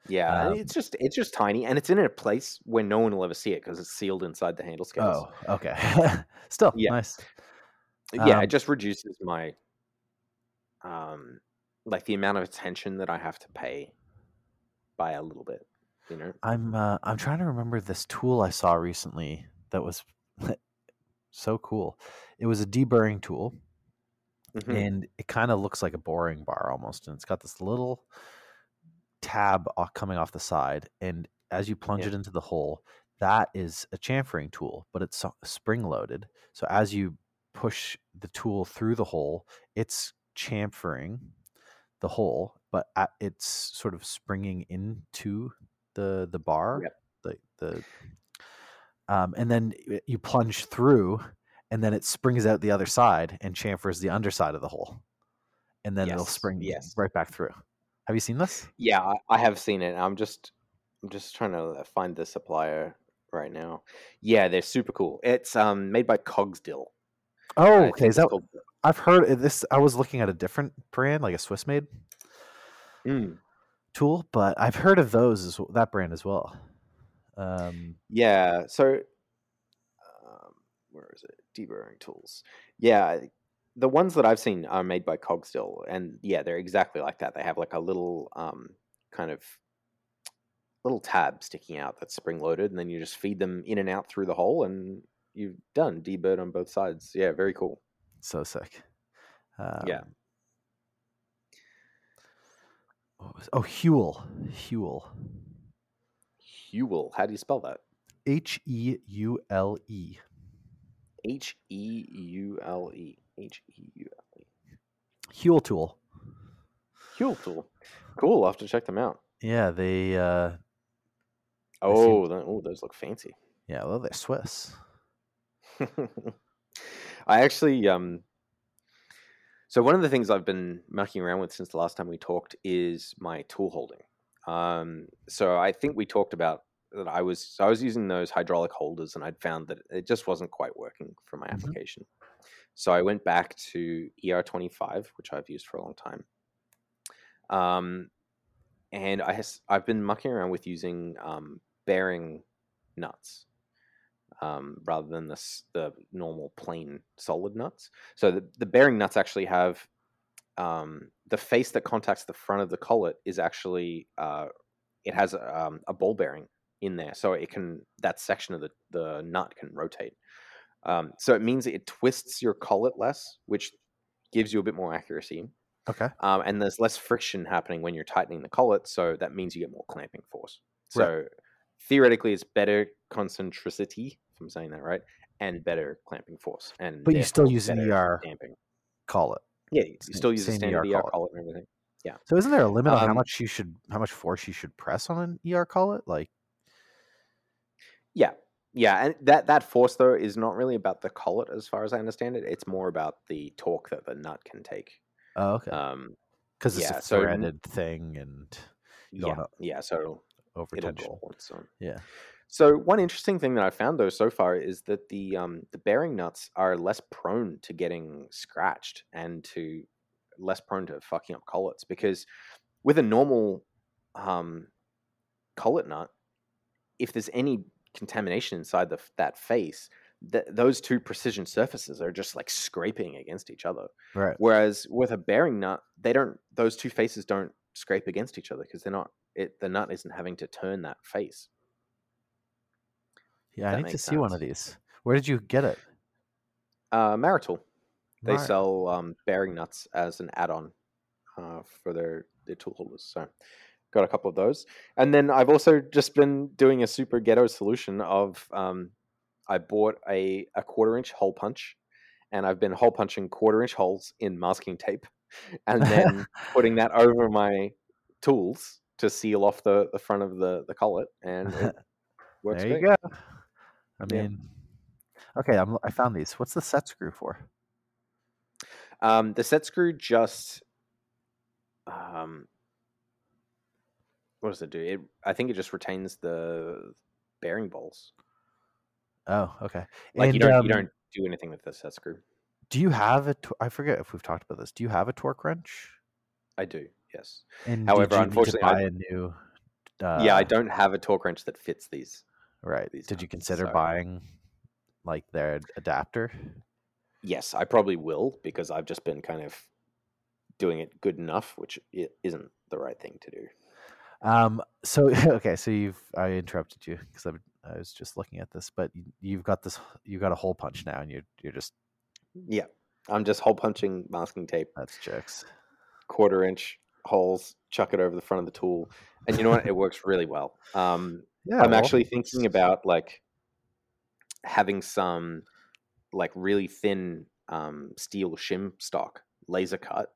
yeah and Um, it's just it's just tiny and it's in a place where no one will ever see it because it's sealed inside the handle scales Oh, okay. Still Yeah. nice. yeah Um, it just reduces my um like the amount of attention that i have to pay by a little bit you know I'm uh, I'm trying to remember this tool I saw recently that was so cool. It was a deburring tool, Mhm. and it kind of looks like a boring bar almost, and it's got this little tab coming off the side, and as you plunge Yeah. it into the hole, that is a chamfering tool, but it's spring loaded. So as you push the tool through the hole, it's chamfering the hole, but at, it's sort of springing into the the bar, Yep. the the um, and then you plunge through, and then it springs out the other side and chamfers the underside of the hole, and then it'll spring yes. right back through. Have you seen this? yeah I, I have seen it i'm just i'm just trying to find the supplier right now yeah they're super cool it's um made by cogsdill Oh, okay. Is that called- I've heard this? I was looking at a different brand, like a Swiss made Mm, tool, but I've heard of those as that brand as well. Um, yeah so um, where is it deburring tools yeah the ones that i've seen are made by cogsdill and yeah they're exactly like that they have like a little um kind of little tab sticking out that's spring loaded and then you just feed them in and out through the hole and you've done deburred on both sides yeah very cool so sick. Um, Yeah. what was- oh, Heule. Heule. Heule. How do you spell that? H E U L E. H E U L E. H E U L E. Heule tool. Heule tool. Cool. I'll have to check them out. Yeah, they. Uh, Oh, th- oh, those look fancy. yeah, well, they're Swiss. I actually um so one of the things I've been mucking around with since the last time we talked is my tool holding. Um so I think we talked about that I was so I was using those hydraulic holders and I'd found that it just wasn't quite working for my Mhm. application. So I went back to ER25, which I've used for a long time. Um and I has, I've been mucking around with using um, bearing nuts um, rather than the the normal plain solid nuts. So the, the bearing nuts actually have um, the face that contacts the front of the collet is actually uh, it has um, a ball bearing in there, so it can that section of the the nut can rotate. Um, so it means it twists your collet less, which gives you a bit more accuracy. Okay. Um, and there's less friction happening when you're tightening the collet, so that means you get more clamping force. Right. So theoretically, it's better concentricity, if I'm saying that right, and better clamping force. And But you still use an ER damping. Call it. Yeah, you same- still use a standard ER ER collet. collet and everything. So isn't there a limit on how Um, much you should, how much force you should press on an ER collet? Like, Yeah, yeah, and that that force though is not really about the collet, as far as I understand it. It's more about the torque that the nut can take. oh, okay, Um, because it's yeah, a so threaded thing and yeah, yeah. So over tension. once. Yeah. So one interesting thing that I found though so far is that the um, the bearing nuts are less prone to getting scratched and to less prone to fucking up collets because with a normal um, collet nut, if there's any contamination inside the, that face, th- those two precision surfaces are just like scraping against each other. Right. Whereas with a bearing nut, they don't; those two faces don't scrape against each other because they're not. It the nut isn't having to turn that face. Yeah, I need to makes see one of these. Where did you get it? Uh, Maritool. They Right. sell um, bearing nuts as an add-on uh, for their their tool holders. So got a couple of those, and then I've also just been doing a super ghetto solution of um, I bought a a quarter inch hole punch, and I've been hole punching quarter inch holes in masking tape, and then putting that over my tools to seal off the, the front of the the collet, and it works there you great. go. I Yeah. mean, okay, I'm, I found these. What's the set screw for? Um, the set screw just um, what does it do? It I think it just retains the bearing balls. Oh, okay. Like you don't um, you don't do anything with the set screw. Do you have a? I forget if we've talked about this. Do you have a torque wrench? I do, yes. And However, you need to unfortunately, I- buy a new. Uh, yeah, I don't have a torque wrench that fits these. Right. these Did you consider so- buying like their adapter? Yes, I probably will because I've just been kind of doing it good enough, which isn't the right thing to do. Um. So okay. So you've I interrupted you because I, I was just looking at this, but you, you've got this. You got a hole punch now, and you're you're just Yeah, I'm just hole punching masking tape, that's jokes. quarter inch holes, chuck it over the front of the tool, and you know what? It works really well. Um, Yeah. I'm well, actually thinking about like having some like really thin um, steel shim stock laser cut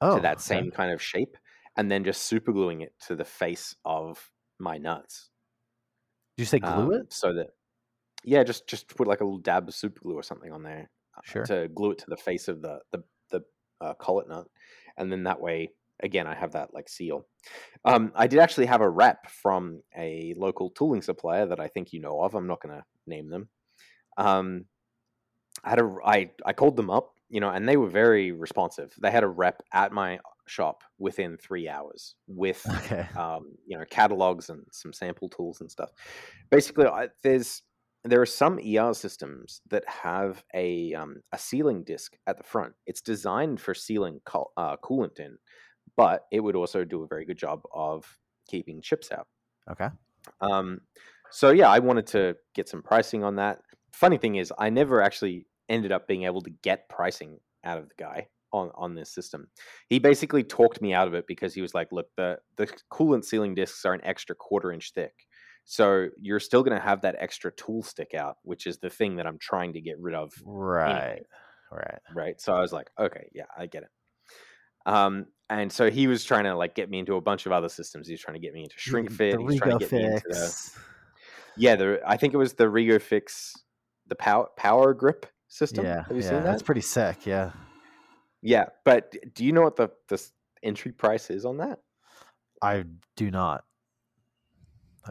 oh, to that okay. same kind of shape, and then just super gluing it to the face of my nuts. Did you say glue um, it? so that yeah, just just put like a little dab of super glue or something on there uh, Sure. to glue it to the face of the the the uh, collet nut, and then that way again I have that like seal. Um, I did actually have a rep from a local tooling supplier that I think you know of. I'm not going to name them. Um, I had a I I called them up, you know, and they were very responsive. They had a rep at my shop within three hours with Okay. um, you know catalogs and some sample tools and stuff. Basically, I, there's there are some ER systems that have a um, a sealing disc at the front. It's designed for sealing col- uh, coolant in, but it would also do a very good job of keeping chips out. Okay. Um, so yeah, I wanted to get some pricing on that. Funny thing is, I never actually ended up being able to get pricing out of the guy on on this system. He basically talked me out of it because he was like, "Look, the the coolant sealing discs are an extra quarter inch thick, so you're still going to have that extra tool stick out, which is the thing that I'm trying to get rid of Right. Right. right? So I was like, okay, yeah, I get it. Um, and so he was trying to like get me into a bunch of other systems. He was trying to get me into shrink The fit. He was trying to get me into the Fix. yeah, the I think it was the Rego Fix, the power power grip system. Yeah. have you yeah. seen that? That's pretty sick. Yeah. Yeah, but do you know what the the entry price is on that? I do not.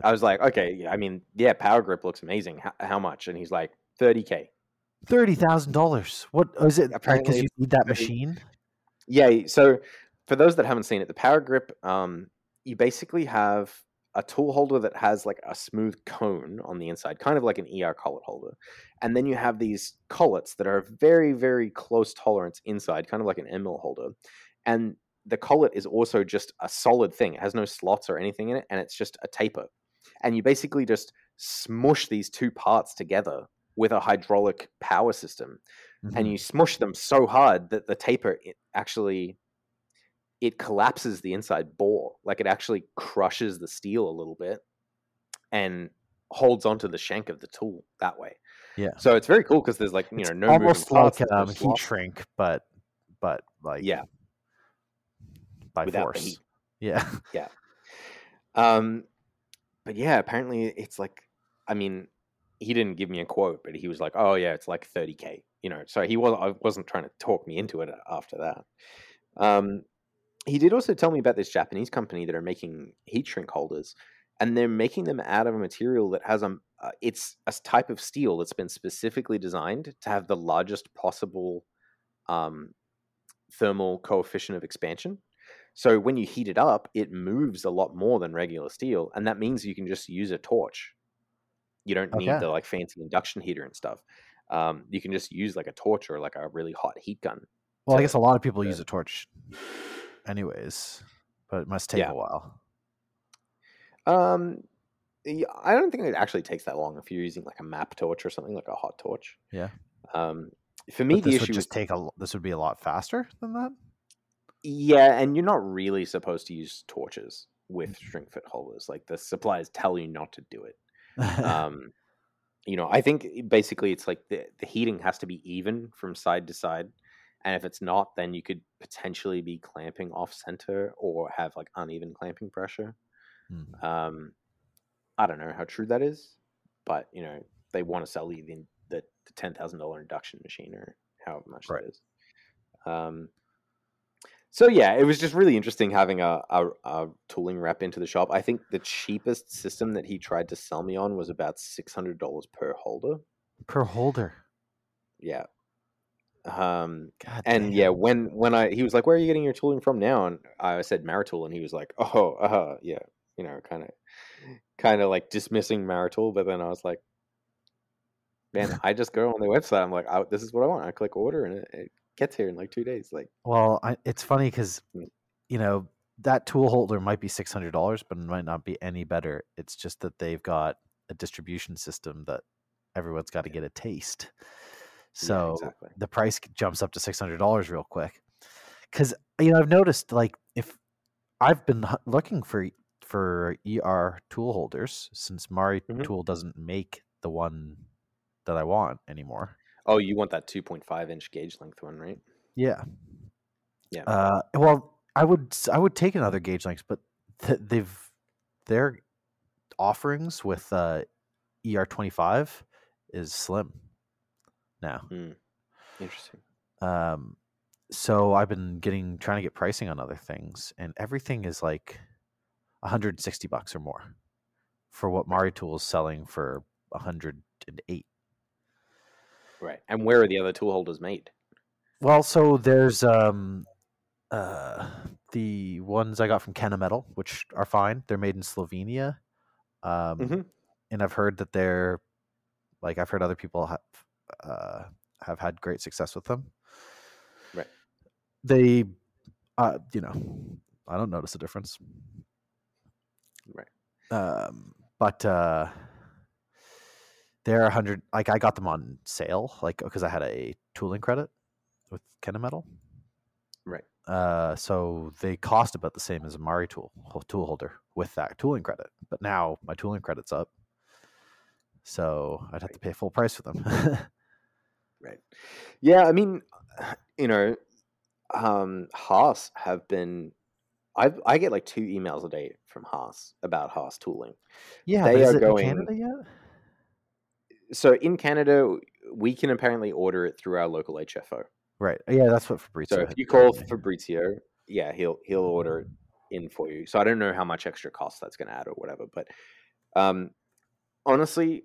I was like, okay, I mean, yeah, power grip looks amazing. How, how much? And he's like, thirty k. Thirty thousand dollars. What is it? Because you need that machine. Yeah. So for those that haven't seen it, the power grip, um, you basically have a tool holder that has like a smooth cone on the inside, kind of like an ER collet holder, and then you have these collets that are very, very close tolerance inside, kind of like an end mill holder, and the collet is also just a solid thing. It has no slots or anything in it, and it's just a taper. And you basically just smush these two parts together with a hydraulic power system and Mhm. you smush them so hard that the taper actually it collapses the inside bore like it actually crushes the steel a little bit and holds onto the shank of the tool that way Yeah. so it's very cool because there's like you It's know no almost like no um, heat shrink, but but like yeah by without force. Yeah. Yeah. um but yeah apparently it's like i mean he didn't give me a quote but he was like oh yeah it's like 30k you know so he was i wasn't trying to talk me into it after that um he did also tell me about this japanese company that are making heat shrink holders and they're making them out of a material that has a uh, it's a type of steel that's been specifically designed to have the largest possible um, thermal coefficient of expansion so when you heat it up, it moves a lot more than regular steel, and that means you can just use a torch. You don't need the like fancy induction heater and stuff. Um, you can just use like a torch or like a really hot heat gun. Well, I guess a lot of people use a torch, anyways, but it must take Yeah. a while. Um, I don't think it actually takes that long if you're using like a MAPP torch or something like a hot torch. Yeah. Um, For me, But the this issue would just take a. This would be a lot faster than that. yeah, and you're not really supposed to use torches with Mm. shrink fit holders. Like the suppliers tell you not to do it. um, you know, I think basically it's like the the heating has to be even from side to side, and if it's not, then you could potentially be clamping off center or have like uneven clamping pressure. Hmm. Um, I don't know how true that is, but you know, they want to sell you the the, the ten thousand dollar induction machine or however much Right. that is. Um, so yeah, it was just really interesting having a, a, a tooling rep into the shop. I think the cheapest system that he tried to sell me on was about six hundred dollars per holder. per holder. Yeah. Um, God. and damn. yeah, when when I he was like, "Where are you getting your tooling from now?" and I said Maritool, and he was like, "Oh, uh, yeah," you know, kind of, kind of like dismissing Maritool. But then I was like, "Man, I just go on their website. I'm like, I, this is what I want. I click order, and it, it gets here in like two days. Like, Well, I, it's funny because Mm. you know that tool holder might be six hundred dollars, but it might not be any better. It's just that they've got a distribution system that everyone's got to get a taste. So exactly. the price jumps up to six hundred dollars real quick. Because you know I've noticed like if I've been looking for for ER tool holders since Mari Mhm. Tool doesn't make the one that I want anymore. oh, you want that 2.5 inch gauge length one, right? Yeah. Yeah. Uh, well, I would I would take another gauge length, but th- they've their offerings with uh, ER twenty five is slim now. Interesting. Um, so I've been getting trying to get pricing on other things, and everything is like one hundred and sixty bucks or more for what Maritool is selling for one hundred and eight. Right. And where are the other tool holders made? Well, so there's um uh the ones I got from Kennametal, which are fine. They're made in Slovenia. Um Mhm. and I've heard that they're like I've heard other people have uh have had great success with them. Right. They uh you know, I don't notice a difference. Right. Um but uh they're a hundred like I got them on sale, like because I had a tooling credit with Metal. Right. Uh, so they cost about the same as a Maritool tool holder with that tooling credit. But now my tooling credit's up, so I'd have to pay full price for them. Right. Yeah, I mean, you know, um, Haas have been. I I get like two emails a day from Haas about Haas tooling. yeah, They are going- in Canada yet? So in Canada, we can apparently order it through our local HFO. Right. Yeah, that's what Fabrizio. So if you call. Fabrizio, yeah, he'll he'll order it in for you. So I don't know how much extra cost that's going to add or whatever, but um, honestly,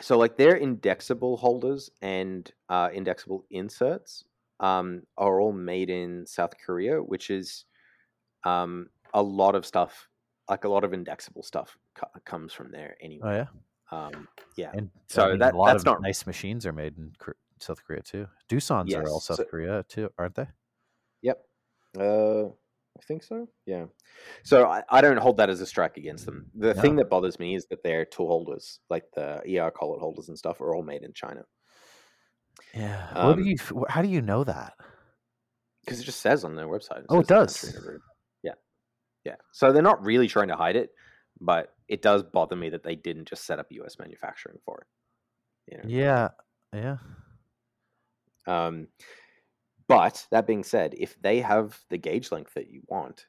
so like their indexable holders and uh, indexable inserts um, are all made in South Korea, which is um, a lot of stuff, like a lot of indexable stuff, co- comes from there anyway. Oh yeah, Um, yeah, and So I mean, that- that's not- nice machines are made in South Korea too. Doosan's are all South so- Korea too, aren't they? Yep. Uh, I think so. Yeah. So I, I don't hold that as a strike against them. The thing that bothers me is that their tool holders, like the ER collet holders and stuff, are all made in China Yeah. what do Um, you? How do you know that? because it just says on their website. Oh, it the country does? Yeah. Yeah. So they're not really trying to hide it, but it does bother me that they didn't just set up US manufacturing for it. You know? Yeah. Yeah. Um, but that being said, if they have the gauge length that you want,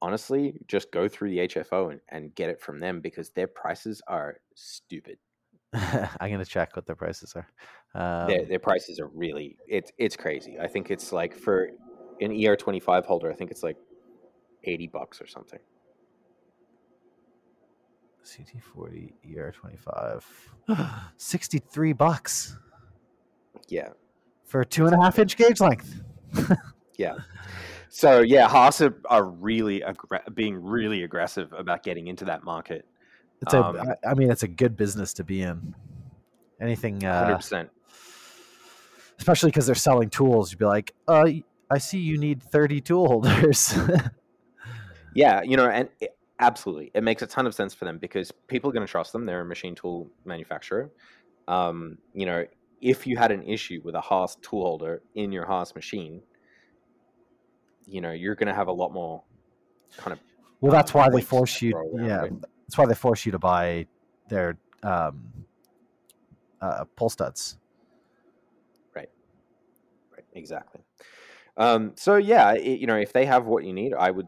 honestly, just go through the HFO and, and get it from them because their prices are stupid. I'm gonna check what their prices are. Um, their, their prices are really it's it's crazy. I think it's like for an ER25 holder, I think it's like 80 bucks or something. CT40 ER25, 63 bucks Yeah. For a two and a half inch gauge length. Yeah. So yeah, Haas are, are really aggra- being really aggressive about getting into that market. It's a, Um, I I mean, it's a good business to be in. Anything, Hundred uh, percent. especially because they're selling tools. You'd be like, uh, I see you need 30 tool holders. Yeah, you know, and it, absolutely, it makes a ton of sense for them because people are going to trust them. They're a machine tool manufacturer. Um, you know, if you had an issue with a Haas tool holder in your Haas machine, you know, you're going to have a lot more kind of. Well, that's why they force you. Yeah, right? that's why they force you to buy their um, uh, pull studs. Right, Right. exactly. Um, so yeah, i you know, if they have what you need, I would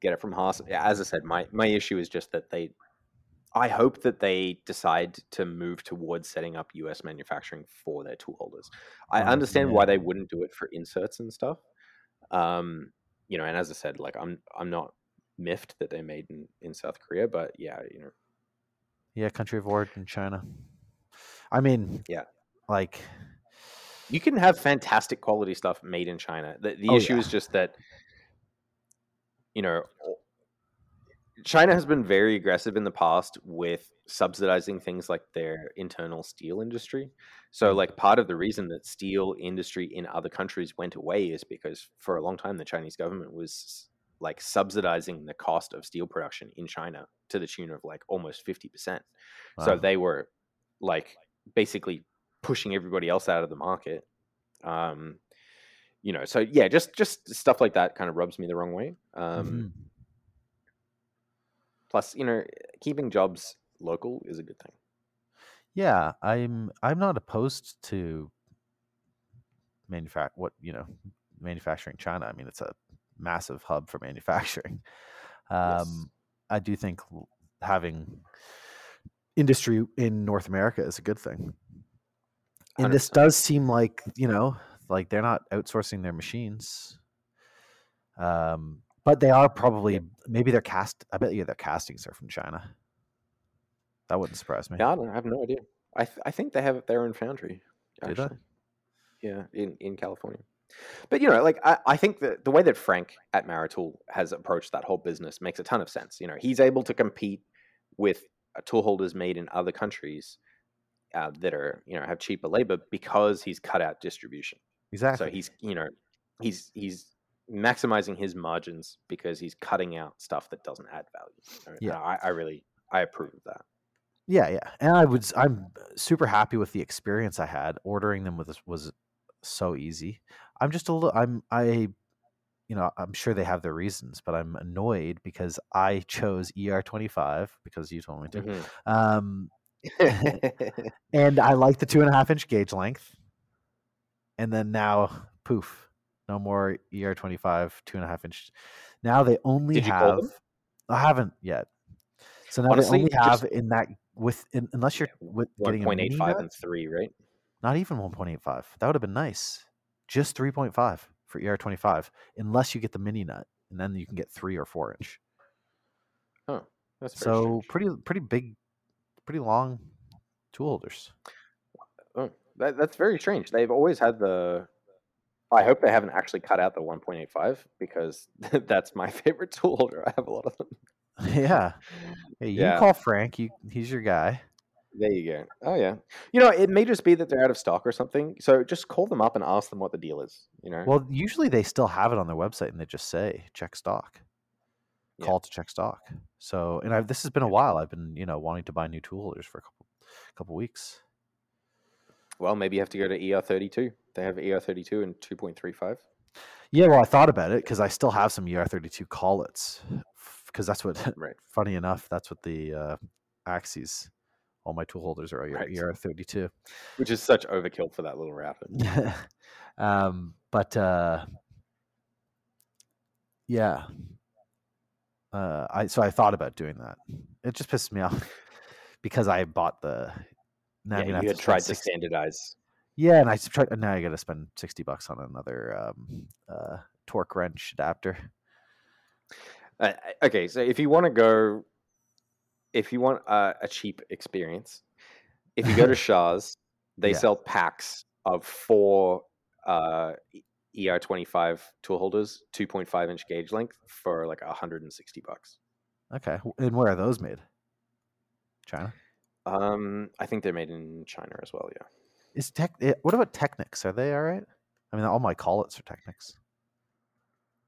get it from Haas. As I said, my my issue is just that they. I hope that they decide to move towards setting up U.S. manufacturing for their tool holders. I Oh, understand yeah. why they wouldn't do it for inserts and stuff. Um, you know, and as I said, like I'm I'm not miffed that they're made in, in South Korea, but yeah, you know, Yeah, country of origin, China. I mean, Yeah. like you can have fantastic quality stuff made in China. The, the Oh, issue yeah. is just that, you know, China has been very aggressive in the past with subsidizing things like their internal steel industry. So, Mm. like, part of the reason that steel industry in other countries went away is because for a long time the Chinese government was like subsidizing the cost of steel production in China to the tune of like almost 50%. So they were like basically pushing everybody else out of the market. Um, you know, so yeah, just just stuff like that kind of rubs me the wrong way. Um, Mhm. Plus, you know, keeping jobs local is a good thing. yeah, I'm I'm not opposed to manufact what you know manufacturing China. I mean, it's a massive hub for manufacturing. Um, Yes. I do think having industry in North America is a good thing. And this 100%. does seem like, you know, like they're not outsourcing their machines. Um, but they are probably maybe they're cast I bet you their castings are from China. That wouldn't surprise me. Yeah, I, don't, I have no idea. I th- I think they have their own foundry. Actually. Yeah, in, in California. But you know, like I, I think that the way that Frank at Maritool has approached that whole business makes a ton of sense. You know, he's able to compete with uh, tool holders made in other countries uh, that are you know have cheaper labor because he's cut out distribution. Exactly. So he's you know he's he's maximizing his margins because he's cutting out stuff that doesn't add value. Yeah. I, I really I approve of that. Yeah, yeah, and I was I'm super happy with the experience I had. Ordering them was was so easy. I'm just a little I'm I, you know, I'm sure they have their reasons, but I'm annoyed because I chose ER25 because you told me to. Mhm. Um, and I like the two and a half inch gauge length. And then now, poof, no more ER25 two and a half inch. Now they only Did have. I haven't yet. So now Honestly, they only have just- in that with in, unless you're with getting a One point mini eight five nut, and three, right? not even 1.85. That would have been nice. Just 3.5 for ER25, unless you get the mini nut, and then you can get three or four inch. Oh. That's So strange. pretty pretty big, pretty long tool holders. Oh, that, that's very strange. They've always had the. I hope they haven't actually cut out the 1.85 because that's my favorite tool holder. I have a lot of them. yeah. Hey, you Yeah. call Frank. You he's your guy. There you go. Oh yeah. You know, it may just be that they're out of stock or something. So just call them up and ask them what the deal is. You know. Well, usually they still have it on their website, and they just say check stock. Yeah. Call to check stock. So, and I've, this has been a while. I've been, you know, wanting to buy new tool holders for a couple, couple weeks. well, maybe you have to go to ER32. They have ER32 and 2.35. Yeah, well, I thought about it because I still have some ER32 collets. Because that's what, Right. funny enough, that's what the uh, Axes, all my tool holders are Right. ER32. Which is such overkill for that little router. um, but uh, yeah, uh, I so I thought about doing that. It just pissed me off because I bought the. Now yeah, you had tried spend to standardize. Yeah, and I s- tried. Now I got to spend sixty bucks on another um, uh, torque wrench adapter. Uh, okay, so if you want to go, if you want uh, a cheap experience, if you go to Shars, they Yeah. sell packs of four uh, ER25 tool holders, 2.5 inch gauge length for like 160 bucks. Okay, and where are those made? China. Um, I think they're made in China as well. Yeah. Is tech? eh, What about Techniks? Are they all right? I mean, all my collets are Techniks.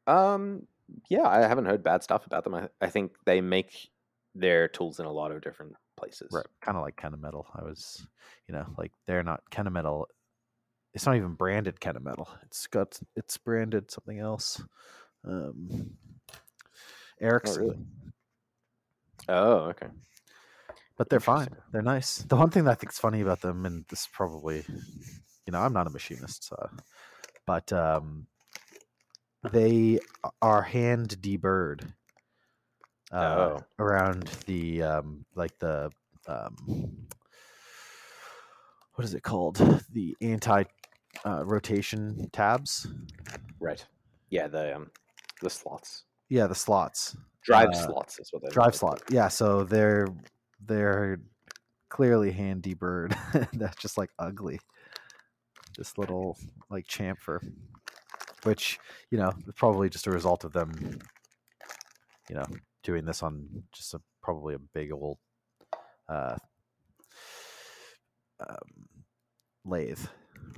Um, yeah, I haven't heard bad stuff about them. I, I think they make their tools in a lot of different places. Right, kind of like Kennametal. I was, you know, like they're not Kennametal. It's not even branded Kennametal. It's got it's branded something else. Um, Erickson. really? Oh, okay. But they're fine. They're nice. The one thing that I think is funny about them, and this is probably, you know, I'm not a machinist, so, but um, they are hand deburred uh, Oh. around the um, like the um, what is it called? The anti uh, rotation tabs. Right. Yeah, the um the slots. Yeah, the slots. Drive Uh, slots is what they drive slot yeah so they're they're clearly hand deburred. That's just like ugly. This little like chamfer which you know probably just a result of them you know doing this on just a probably a big old uh um, lathe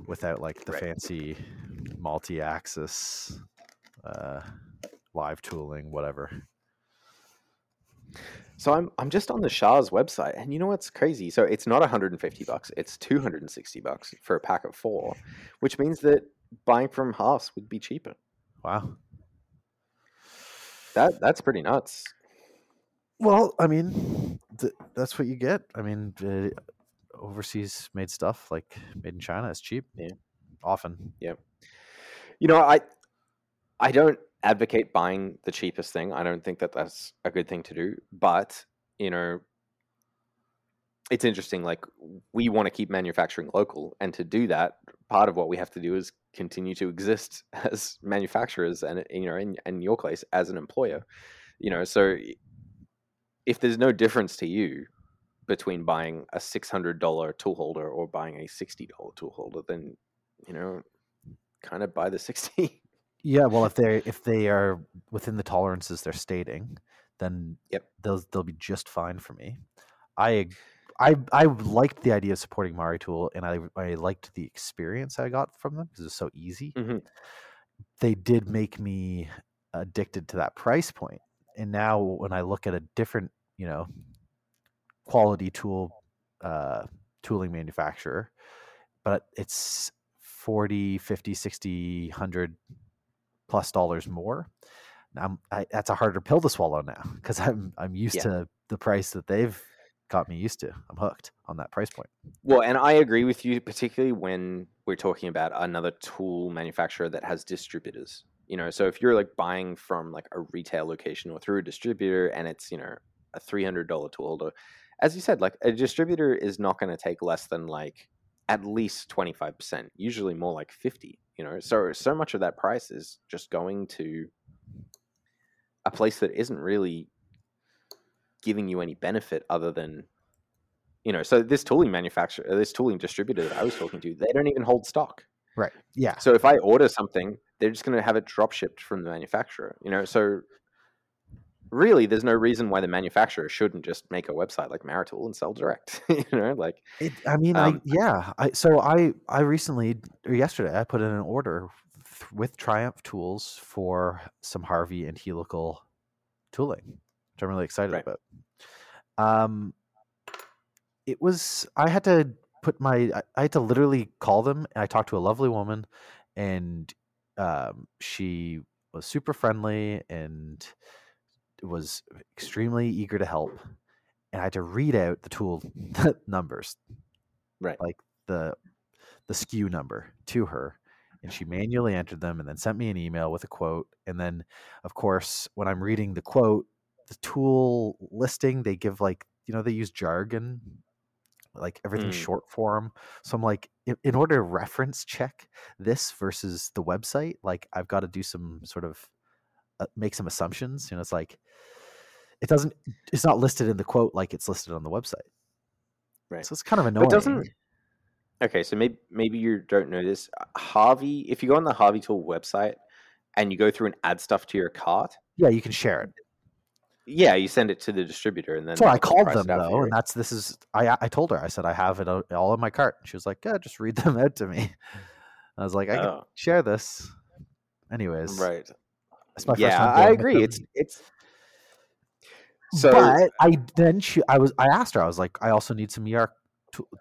without like the Right. fancy multi-axis uh live tooling whatever So I'm I'm just on the Shars website, and you know what's crazy? So it's not 150 bucks; it's 260 bucks for a pack of four, which means that buying from Haas would be cheaper. wow That that's pretty nuts. Well, I mean, th- that's what you get. I mean, uh, overseas made stuff like made in China is cheap. Yeah. Often. Yeah. You know, I I don't advocate buying the cheapest thing. I don't think that that's a good thing to do. But you know, it's interesting. Like we want to keep manufacturing local, and to do that, part of what we have to do is continue to exist as manufacturers, and you know, in, in your case, as an employer. You know, so if there's no difference to you between buying a six hundred dollar tool holder or buying a sixty dollar tool holder, then you know, kind of buy the sixty. Yeah. Well, if they if they are within the tolerances they're stating, then Yep. they'll they'll be just fine for me. I I I liked the idea of supporting Maritool, and I I liked the experience I got from them because it's so easy. Mhm. They did make me addicted to that price point, and now when I look at a different, you know, quality tool uh, tooling manufacturer, but it's 40, 50, 60, 100 plus dollars more. I'm, I, that's a harder pill to swallow now because I'm I'm used Yeah. to the price that they've got me used to. I'm hooked on that price point. Well, and I agree with you, particularly when we're talking about another tool manufacturer that has distributors. You know, so if you're like buying from like a retail location or through a distributor, and it's you know a three hundred dollar tool holder, as you said, like a distributor is not going to take less than like at least twenty five percent, usually more like fifty. You know, so so much of that price is just going to a place that isn't really giving you any benefit other than you know so this tooling manufacturer uh, this tooling distributor that i was talking to they don't even hold stock Right. Yeah. so if i order something they're just going to have it drop shipped from the manufacturer you know so really there's no reason why the manufacturer shouldn't just make a website like maritool and sell direct you know like It, I mean, Um, I yeah. I so I I recently or yesterday I put in an order th- with Triumph tools for some Harvey and helical tooling, which I'm really excited Right. about. Um, it was I had to put my I, I had to literally call them. And I talked to a lovely woman, and um, she was super friendly and was extremely eager to help. And I had to read out the tool numbers right like the the SKU number to her and she manually entered them and then sent me an email with a quote and then of course when I'm reading the quote the tool listing they give like you know they use jargon like everything's Mm. short form so I'm like in, in order to reference check this versus the website like I've got to do some sort of make some assumptions you know it's like it doesn't it's not listed in the quote like it's listed on the website Right. so it's kind of annoying but doesn't okay so maybe maybe you don't know this uh, harvey if you go on the harvey tool website and you go through and add stuff to your cart yeah you can share it yeah you send it to the distributor and then So I called them it out for though, and that's this is I I told her I said I have it all in my cart. She was like, "Yeah, just read them out to me." I was like, "I can Oh. share this." Anyways, right My first yeah time i agree it's it's So but I then she, I was I asked her I was like I also need some ER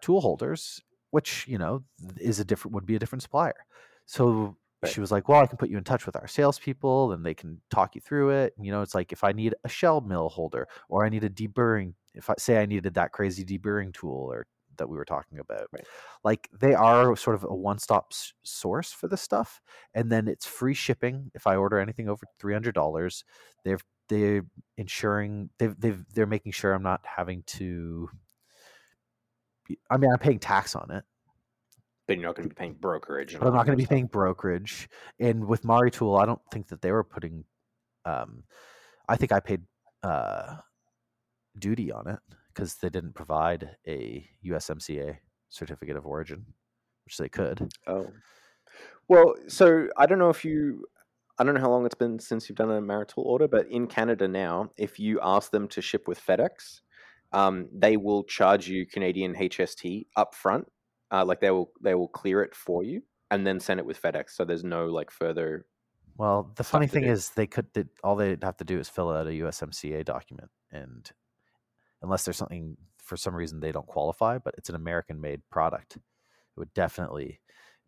tool holders, which you know is a different would be a different supplier. So Right. she was like, well, I can put you in touch with our salespeople, and they can talk you through it. You know, it's like if I need a shell mill holder or I need a deburring, if I say I needed that crazy deburring tool or that we were talking about, Right. like they are sort of a one-stop s- source for this stuff, and then it's free shipping if I order anything over three hundred dollars. They're they're ensuring they've they've they're making sure I'm not having to. Be, I mean, I'm paying tax on it, but you're not going to be paying brokerage. but I'm not going to be paying brokerage. And with Maritool, I don't think that they were putting. Um, I think I paid uh, duty on it because they didn't provide a USMCA certificate of origin, which they could. Oh, well, so I don't know if you. I don't know how long it's been since you've done a Maritool order, but in Canada now, if you ask them to ship with FedEx, um, they will charge you Canadian HST up front. Uh, like they will they will clear it for you and then send it with FedEx. So there's no like further. Well, the funny thing do. is, they could they, all they'd have to do is fill out a USMCA document, and unless there's something for some reason they don't qualify, but it's an American-made product, it would definitely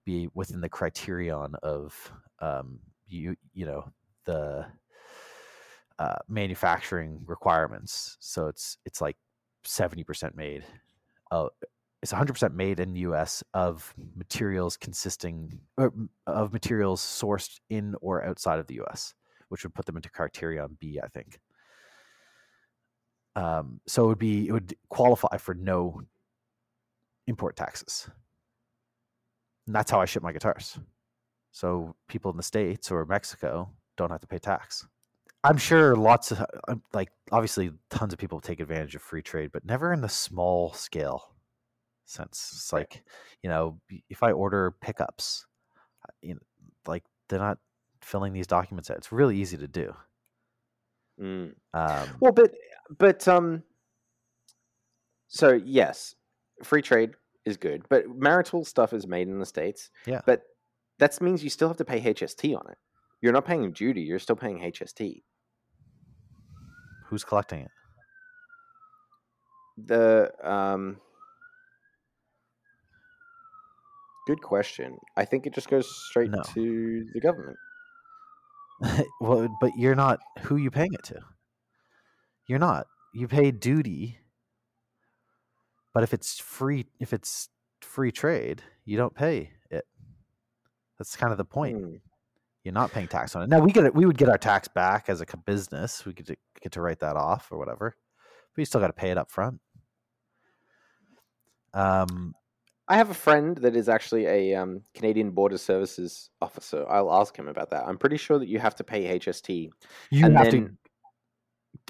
be within the criterion of um, you you know the uh, manufacturing requirements. So it's it's like seventy percent made. Uh, it's 100% made in the US of materials consisting of materials sourced in or outside of the US, which would put them into criterion B, I think. Um, so it would be it would qualify for no import taxes. And that's how I ship my guitars. So people in the States or Mexico don't have to pay tax. I'm sure lots of um, like obviously tons of people take advantage of free trade, but never in the small scale sense. It's like, you know, if I order pickups, you know, like they're not filling these documents out. It's really easy to do. Mm. Um, Well, but but um. So yes, free trade is good, but Maritool stuff is made in the states. Yeah. But that means you still have to pay HST on it. You're not paying duty. You're still paying HST. who's collecting it? The um. Good question. I think it just goes straight No. to the government. well, but you're not who you paying it to. You're not. You pay duty. But if it's free, if it's free trade, you don't pay it. That's kind of the point. Hmm. You're not paying tax on it. Now we get it. We would get our tax back as a business. We could get get to write that off or whatever. But you still got to pay it up front. Um, I have a friend that is actually a um, Canadian Border Services officer. I'll ask him about that. I'm pretty sure that you have to pay HST. you And have then- to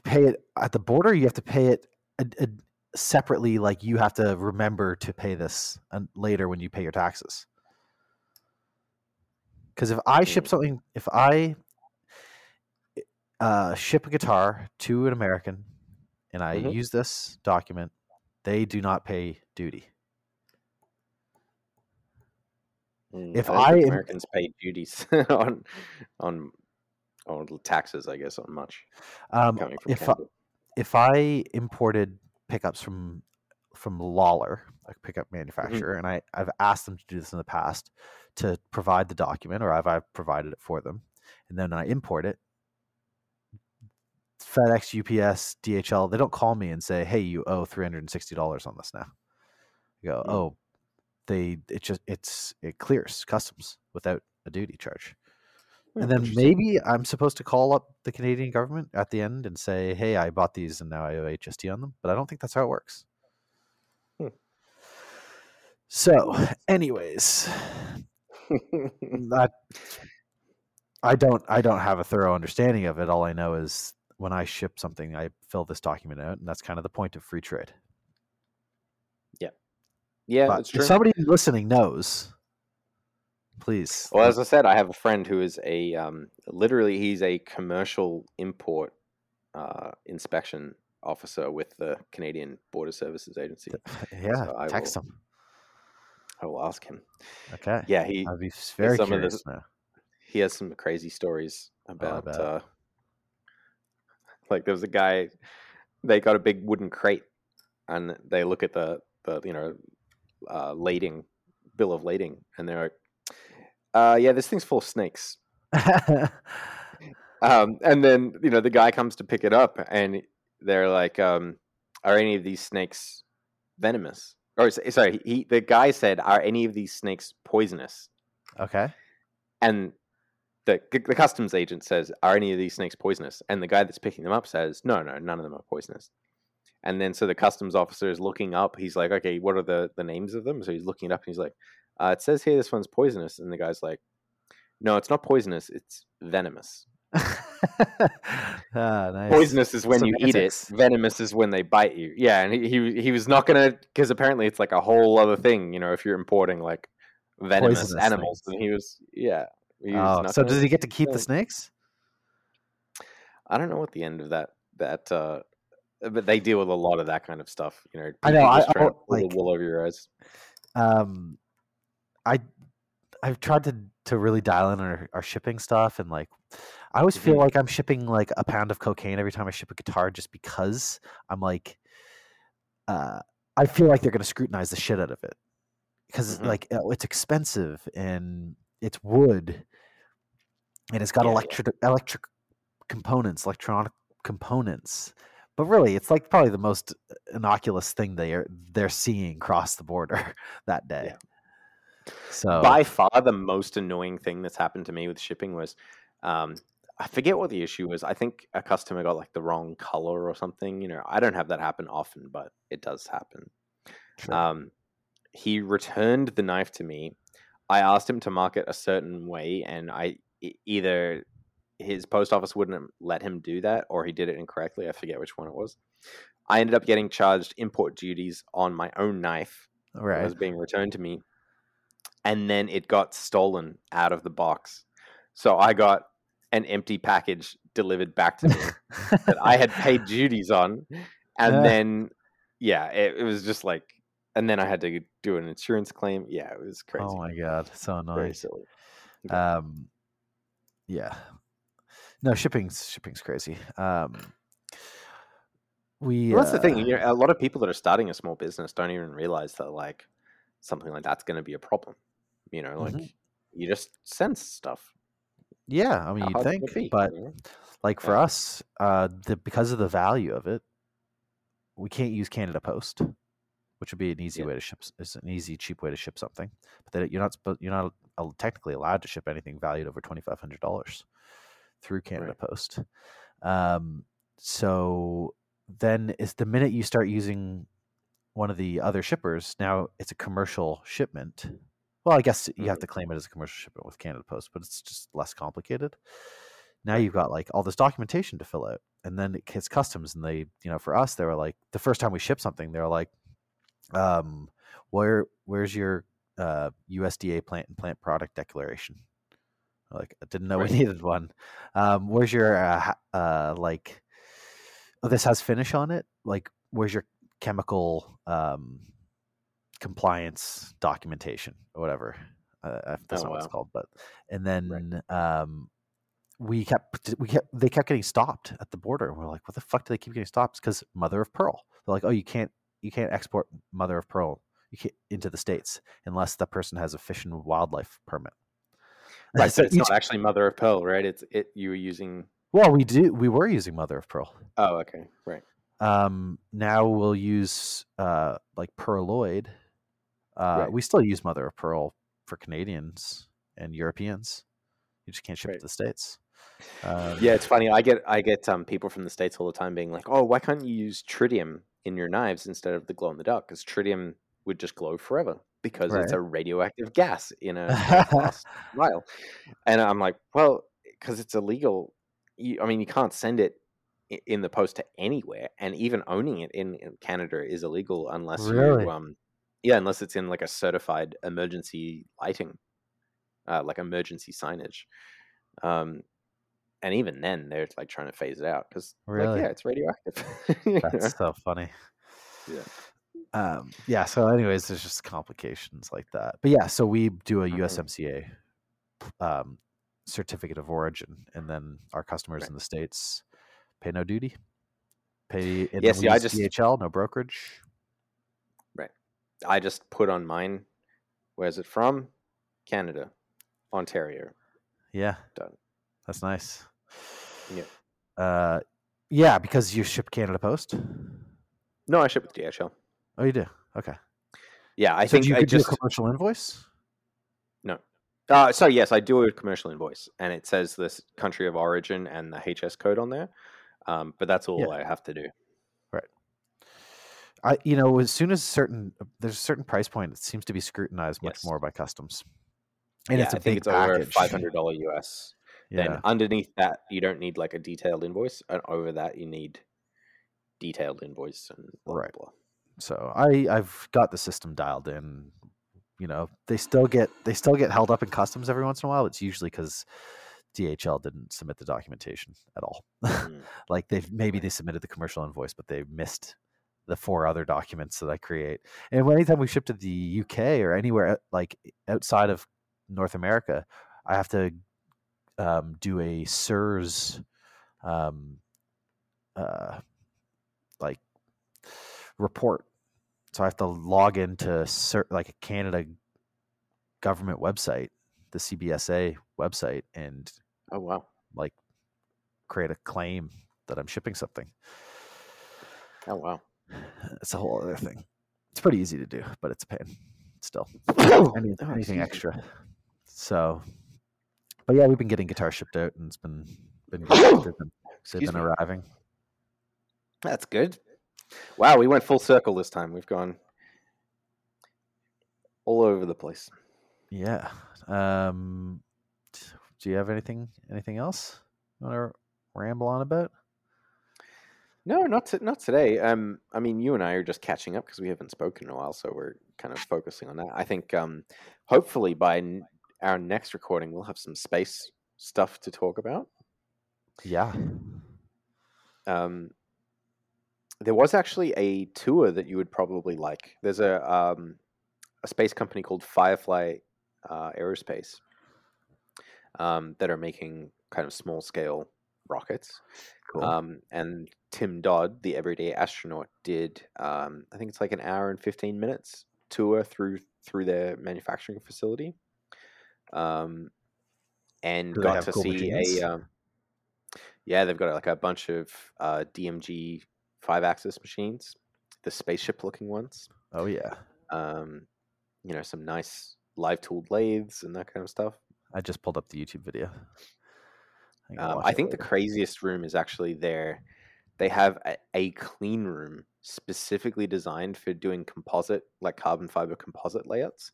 pay it at the border. You have to pay it a, a, separately. Like you have to remember to pay this later when you pay your taxes. Because if I ship something, if I uh, ship a guitar to an American and I Mhm. use this document, they do not pay duty. Mm, If I I am- Americans pay duties on on on taxes, I guess, on much Um, coming from if I, if I imported pickups from from Lollar, a pickup Mm-hmm. manufacturer, and I, I've asked them to do this in the past to provide the document, or I've, I've provided it for them, and then I import it. FedEx, UPS, DHL, they don't call me and say, "Hey, you owe three hundred and sixty dollars on this now." You go, Mm. "Oh, they it just it's it clears customs without a duty charge." And then maybe I'm supposed to call up the Canadian government at the end and say, "Hey, I bought these and now I owe HST on them." But I don't think that's how it works. Hmm. So, anyways, that I don't I don't have a thorough understanding of it. All I know is when I ship something, I fill this document out, and that's kind of the point of free trade. yeah, but it's true. if somebody listening knows, please. Well, as I said, I have a friend who is a um, literally he's a commercial import uh, inspection officer with the Canadian Border Services Agency. yeah, so I text will- them. I will ask him. Okay. Yeah, he I'd be very some of the- curious now. he has some crazy stories Oh, about bet. uh, like there was a guy they got a big wooden crate, and they look at the the you know uh, lading bill of lading, and they're like, uh, "Yeah, this thing's full of snakes." Um, and then you know the guy comes to pick it up, and they're like, um, "Are any of these snakes venomous?" Or sorry, he the guy said, "Are any of these snakes poisonous?" okay. And the the customs agent says, "Are any of these snakes poisonous?" And the guy that's picking them up says, "No, no, none of them are poisonous." And then so the customs officer is looking up. He's like, "Okay, what are the the names of them?" So he's looking it up, and he's like, uh, "It says here this one's poisonous." And the guy's like, "No, it's not poisonous. It's venomous." ah, nice. Poisonous is when you eat it. Venomous is when they bite you. Yeah, and he he, he was not gonna because apparently it's like a whole other thing. You know, if you're importing like venomous Poisonous animals, and he was yeah. He was Oh, so does he get to keep the snakes? I don't know what the end of that that. uh but they deal with a lot of that kind of stuff, you know. I know, I- just trying to I- like- wool over your eyes. um i i've tried to to really dial in our, our shipping stuff and like i always feel Mhm. like i'm shipping like a pound of cocaine every time i ship a guitar just because i'm like uh i feel like they're going to scrutinize the shit out of it because Mhm. like uh, it's expensive and it's wood and it's got Yeah, yeah. electric electric components electronic components but really it's like probably the most innocuous thing they are they're seeing cross the border that day so By far, the most annoying thing that's happened to me with shipping was, um, I forget what the issue was. I think a customer got like the wrong color or something. You know, I don't have that happen often, but it does happen. Sure. Um, he returned the knife to me. I asked him to mark it a certain way, and I either his post office wouldn't let him do that, or he did it incorrectly. I forget which one it was. I ended up getting charged import duties on my own knife that right was being returned to me, and then it got stolen out of the box. So I got an empty package delivered back to me that I had paid duties on, and Yeah. then yeah, it, it was just like, and then I had to do an insurance claim. Yeah, it was crazy. oh my god so silly. um yeah no shipping's shipping's crazy um we Well, that's the thing. uh, You know, a lot of people that are starting a small business don't even realize that like something like that's going to be a problem. You know, like Mhm. you just sense stuff. yeah i mean How you'd think be, but you know? like for Yeah. us uh the because of the value of it we can't use canada post which would be an easy Yeah. way to ship it's an easy cheap way to ship something but then you're not supposed you're not al- technically allowed to ship anything valued over $2500 through canada post um so then it's the minute you start using one of the other shippers now it's a commercial shipment well i guess you have Mhm. to claim it as a commercial shipment with canada post but it's just less complicated now you've got like all this documentation to fill out and then it hits customs and they you know for us they were like the first time we ship something they're like um where where's your uh usda plant and plant product declaration like i didn't know Right. we needed one um where's your uh, uh like oh this has finish on it like where's your chemical um compliance documentation or whatever uh, I- that's Oh, not what it's called but and then um we kept we kept they kept getting stopped at the border and we're like what the fuck do they keep getting stopped because mother of pearl they're like oh you can't you can't export mother of pearl you can't, into the states unless the person has a fish and wildlife permit Right, So so it's each- not actually mother of pearl, right? It's it you were using. well we do we were using mother of pearl Oh, okay, right. um now we'll use uh like pearloid uh Right. we still use mother of pearl for canadians and europeans you just can't ship it to the states um, Yeah, it's funny. I get I get um people from the states all the time being like, "Oh, why can't you use tritium in your knives instead of the glow in the dark? Because tritium would just glow forever because it's a radioactive gas in a, in vial." And I'm like, "Well, because it's illegal. You, I mean, you can't send it in the post to anywhere, and even owning it in, in Canada is illegal unless Really? you um yeah, unless it's in like a certified emergency lighting, uh, like emergency signage." Um, and even then, they're like trying to phase it out because, Really? like, yeah, it's radioactive. That's so funny. Yeah. Um, yeah. So, anyways, there's just complications like that. But yeah, so we do a Mhm. USMCA um, certificate of origin, and then our customers Right. in the states pay no duty. Pay and Yeah, see, I just- DHL, no brokerage. I just put on mine. Where's it from? Canada, Ontario. Yeah, Done. That's nice. Yeah. Uh, yeah, because you ship Canada Post. No, I ship with DHL. Oh, you do. Okay. Yeah, I so think you I just do a commercial invoice. no. Uh, so yes, I do a commercial invoice, and it says this country of origin and the HS code on there. Um, but that's all Yeah. I have to do. I, you know, as soon as certain there's a certain price point, it seems to be scrutinized much Yes. more by customs. And yeah, it's a I think big it's over five hundred dollar US. Yeah. Then underneath that, you don't need like a detailed invoice, and over that, you need detailed invoice and blah Right. blah. blah. So I I've got the system dialed in. You know, they still get they still get held up in customs every once in a while. It's usually because DHL didn't submit the documentation at all. Mm. like they've maybe they submitted the commercial invoice, but they missed the four other documents that I create. And anytime we ship to the UK or anywhere like outside of North America, I have to um, do a CERS um, uh, like report. So I have to log into cer- like a Canada government website, the CBSA website, and Oh wow. like create a claim that I'm shipping something. Oh wow. It's a whole other thing. It's pretty easy to do, but it's a pain still. Oh, Any, excuse anything extra. So, but yeah, we've been getting guitars shipped out, and it's been been good. They've been, they've Excuse been me. arriving. That's good. Wow, we went full circle this time. We've gone all over the place. Yeah. Um, do you have anything anything else you want to ramble on about? No, not to, not today. Um, I mean, you and I are just catching up because we haven't spoken in a while, so we're kind of focusing on that. I think, um, hopefully, by n- our next recording, we'll have some space stuff to talk about. Yeah. Um, there was actually a tour that you would probably like. There's a um, a space company called Firefly uh, Aerospace um, that are making kind of small scale rockets. Cool. Um, and Tim Dodd, the everyday astronaut, did um, I think it's like an hour and fifteen minutes tour through through their manufacturing facility, um, and Do got to cool see machines? a um, yeah, they've got like a bunch of uh, DMG five axis machines, the spaceship looking ones. oh yeah. Um, you know, some nice live tooled lathes and that kind of stuff. I just pulled up the YouTube video. I, Um, I think the craziest room is actually there. They have a, a clean room specifically designed for doing composite, like carbon fiber composite layouts,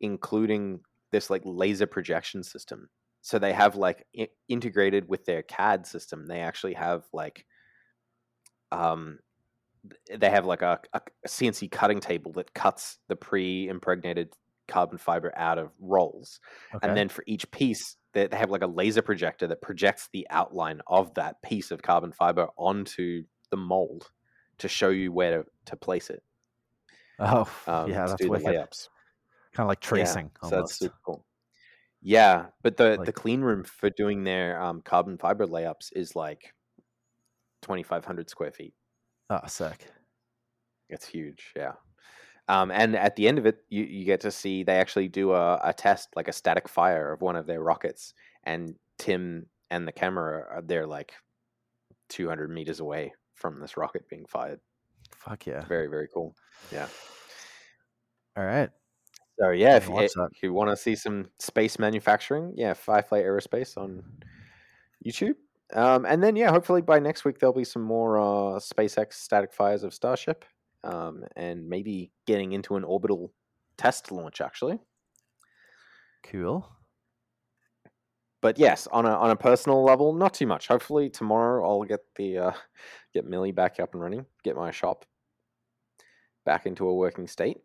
including this like laser projection system. So they have like i- integrated with their CAD system. They actually have like, um, they have like a, a a CNC cutting table that cuts the pre-impregnated carbon fiber out of rolls Okay. and then for each piece they, they have like a laser projector that projects the outline of that piece of carbon fiber onto the mold to show you where to, to place it oh um, yeah, that's wicked. layups Kind of like Yeah, tracing so that's super cool yeah but the the clean room for doing their um, carbon fiber layups is like 2500 square feet Oh, sick. It's huge, yeah. Um, and at the end of it, you, you get to see they actually do a, a test, like a static fire of one of their rockets, and Tim and the camera are they're like 200 meters away from this rocket being fired. Fuck yeah. Very very cool. Yeah. All right. So yeah, if, you- if you want to see some space manufacturing, yeah, Firefly Aerospace on YouTube. Um, and then yeah, hopefully by next week there'll be some more uh, SpaceX static fires of Starship, um, and maybe getting into an orbital test launch actually. Cool. But yes, on a on a personal level, not too much. Hopefully tomorrow I'll get the uh, get Millie back up and running, get my shop back into a working state.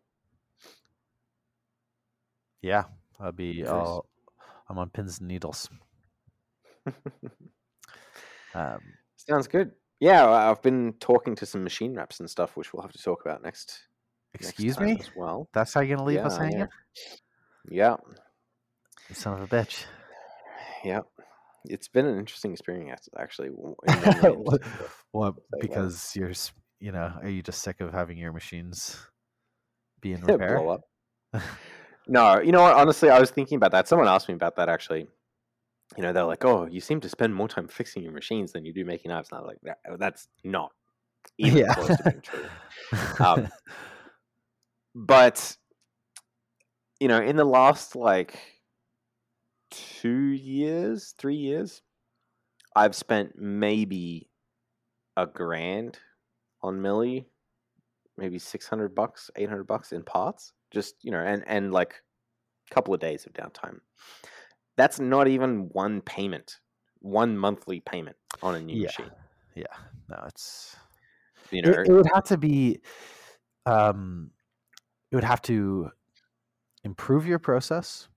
Yeah. I'll be all I'm on pins and needles. Um, Sounds good. Yeah, I've been talking to some machine wraps and stuff, which we'll have to talk about next. next excuse time me? as well. That's how you're gonna leave us Yeah, hanging? yeah. Yeah, son of a bitch. yeah. it's been an interesting experience actually. in many ways. well, because you're, you know, are you just sick of having your machines be in blow repair? up. No, you know what? Honestly, I was thinking about that. Someone asked me about that actually. You know, they're like, "Oh, you seem to spend more time fixing your machines than you do making knives." And I was like, "That- "That's not even Yeah. close to being true." Um, but you know, in the last like two years, three years, I've spent maybe a grand on Millie, maybe six hundred bucks, eight hundred bucks in parts. Just you know, and and like a couple of days of downtime. That's not even one payment, one monthly payment on a new Yeah. machine. yeah, no, it's You know, it, it would have to be um it would have to improve your process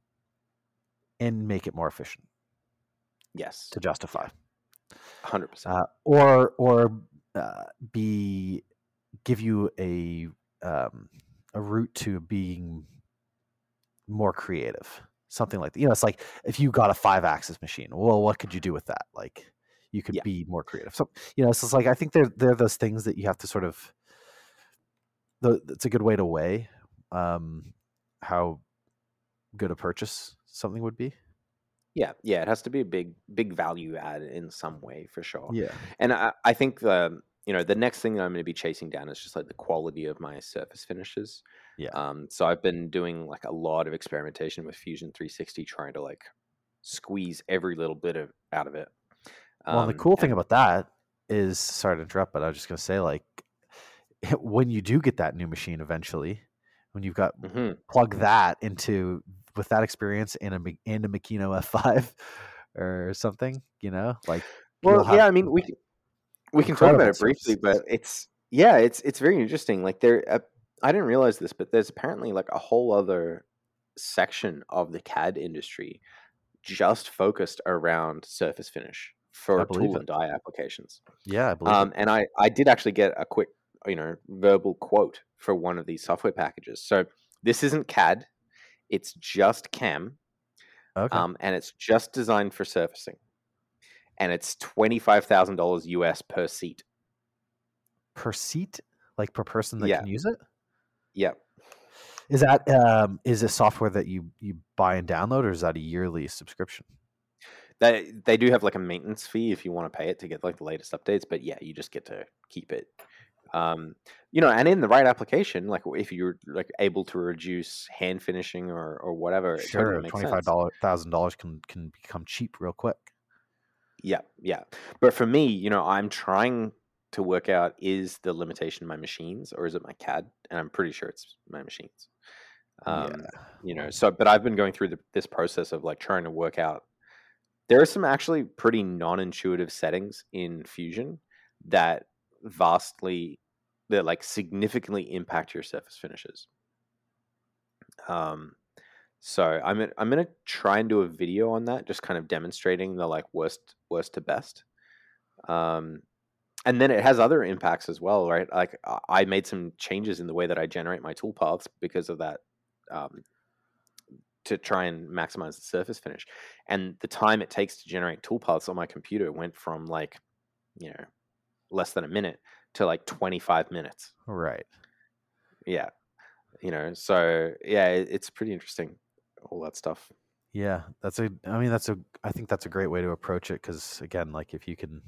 and make it more efficient yes, to justify hundred percent. uh, or or uh, be give you a um, a route to being more creative something like that you know it's like if you got a five axis machine well what could you do with that like you could Yeah. be more creative so you know so it's like i think they're they're those things that you have to sort of the, it's a good way to weigh um how good a purchase something would be Yeah, yeah, it has to be a big, big value add in some way for sure. yeah And I, I think the you know the next thing that I'm going to be chasing down is just like the quality of my surface finishes. Yeah. Um. So I've been doing like a lot of experimentation with Fusion 360, trying to like squeeze every little bit of out of it. Well, the Um, cool thing about that is, sorry to interrupt, but I was just going to say, like, when you do get that new machine eventually, when you've got Mhm. plug that into with that experience in a in a Makino F5 or something, you know, like. Well, yeah, I mean, we can, we can talk about it briefly, but it's yeah, it's it's very interesting. Like there, uh, I didn't realize this, but there's apparently like a whole other section of the CAD industry just focused around surface finish for tool it. and die applications. Yeah, I believe Um, and I I did actually get a quick you know verbal quote for one of these software packages. So this isn't CAD, it's just CAM Okay. um, and it's just designed for surfacing, and it's twenty five thousand dollars US per seat. per seat, like per person that yeah. can use it. Yep. Is that um, is a software that you you buy and download, or is that a yearly subscription? They they do have like a maintenance fee if you want to pay it to get like the latest updates, but yeah, you just get to keep it. Um, you know, and in the right application, like if you're like able to reduce hand finishing or or whatever, totally Sure, twenty five thousand dollars can can become cheap real quick. Yeah, yeah. But for me, you know, I'm trying to work out is the limitation my machines or is it my CAD? And I'm pretty sure it's my machines. Um, yeah. you know so but i've been going through the, this process of like trying to work out there are some actually pretty non-intuitive settings in fusion that vastly that like significantly impact your surface finishes um so i'm i'm gonna try and do a video on that just kind of demonstrating the like worst worst to best um and then it has other impacts as well right like I- i made some changes in the way that i generate my toolpaths because of that um, to try and maximize the surface finish. And the time it takes to generate toolpaths on my computer went from like, you know, less than a minute to like 25 minutes. Right. Yeah. You know, so yeah, it's pretty interesting, all that stuff. Yeah, that's a. I mean, that's a. I think that's a great way to approach it because again, like if you can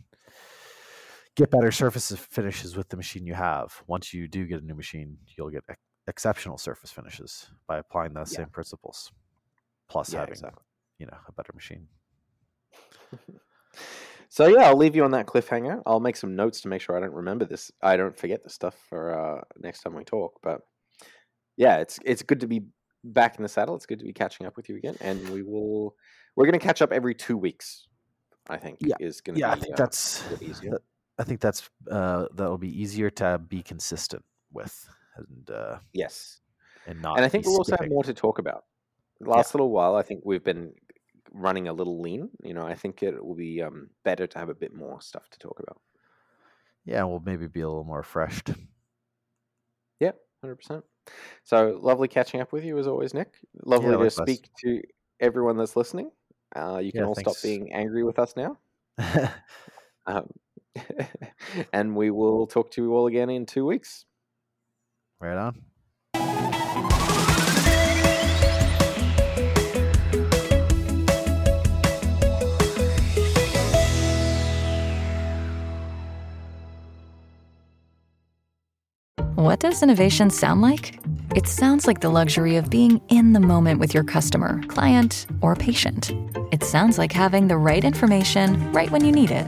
get better surface finishes with the machine you have, once you do get a new machine, you'll get ex- exceptional surface finishes by applying those Yeah. same principles, plus Yeah, having exactly. you know a better machine. So yeah, I'll leave you on that cliffhanger. I'll make some notes to make sure I don't remember this. I don't forget this stuff for uh, next time we talk. But yeah, it's it's good to be back in the saddle. It's good to be catching up with you again, and we will. We're going to catch up every two weeks. I think Yeah. is going to Yeah, I be think uh, that's. easier. that- I think that's uh, that'll be easier to be consistent with and uh, yes, and not. and I think we'll also have more to talk about. The last little while, I think we've been running a little lean. You know, I think it will be um, better to have a bit more stuff to talk about. Yeah, we'll maybe be a little more refreshed. Yeah, hundred percent. So lovely catching up with you as always, Nick. Lovely to likewise. speak to everyone that's listening. Uh, you can Yeah, all thanks. stop being angry with us now. Um, and we will talk to you all again in two weeks. right on. What does innovation sound like? It sounds like the luxury of being in the moment with your customer, client, or patient. It sounds like having the right information right when you need it.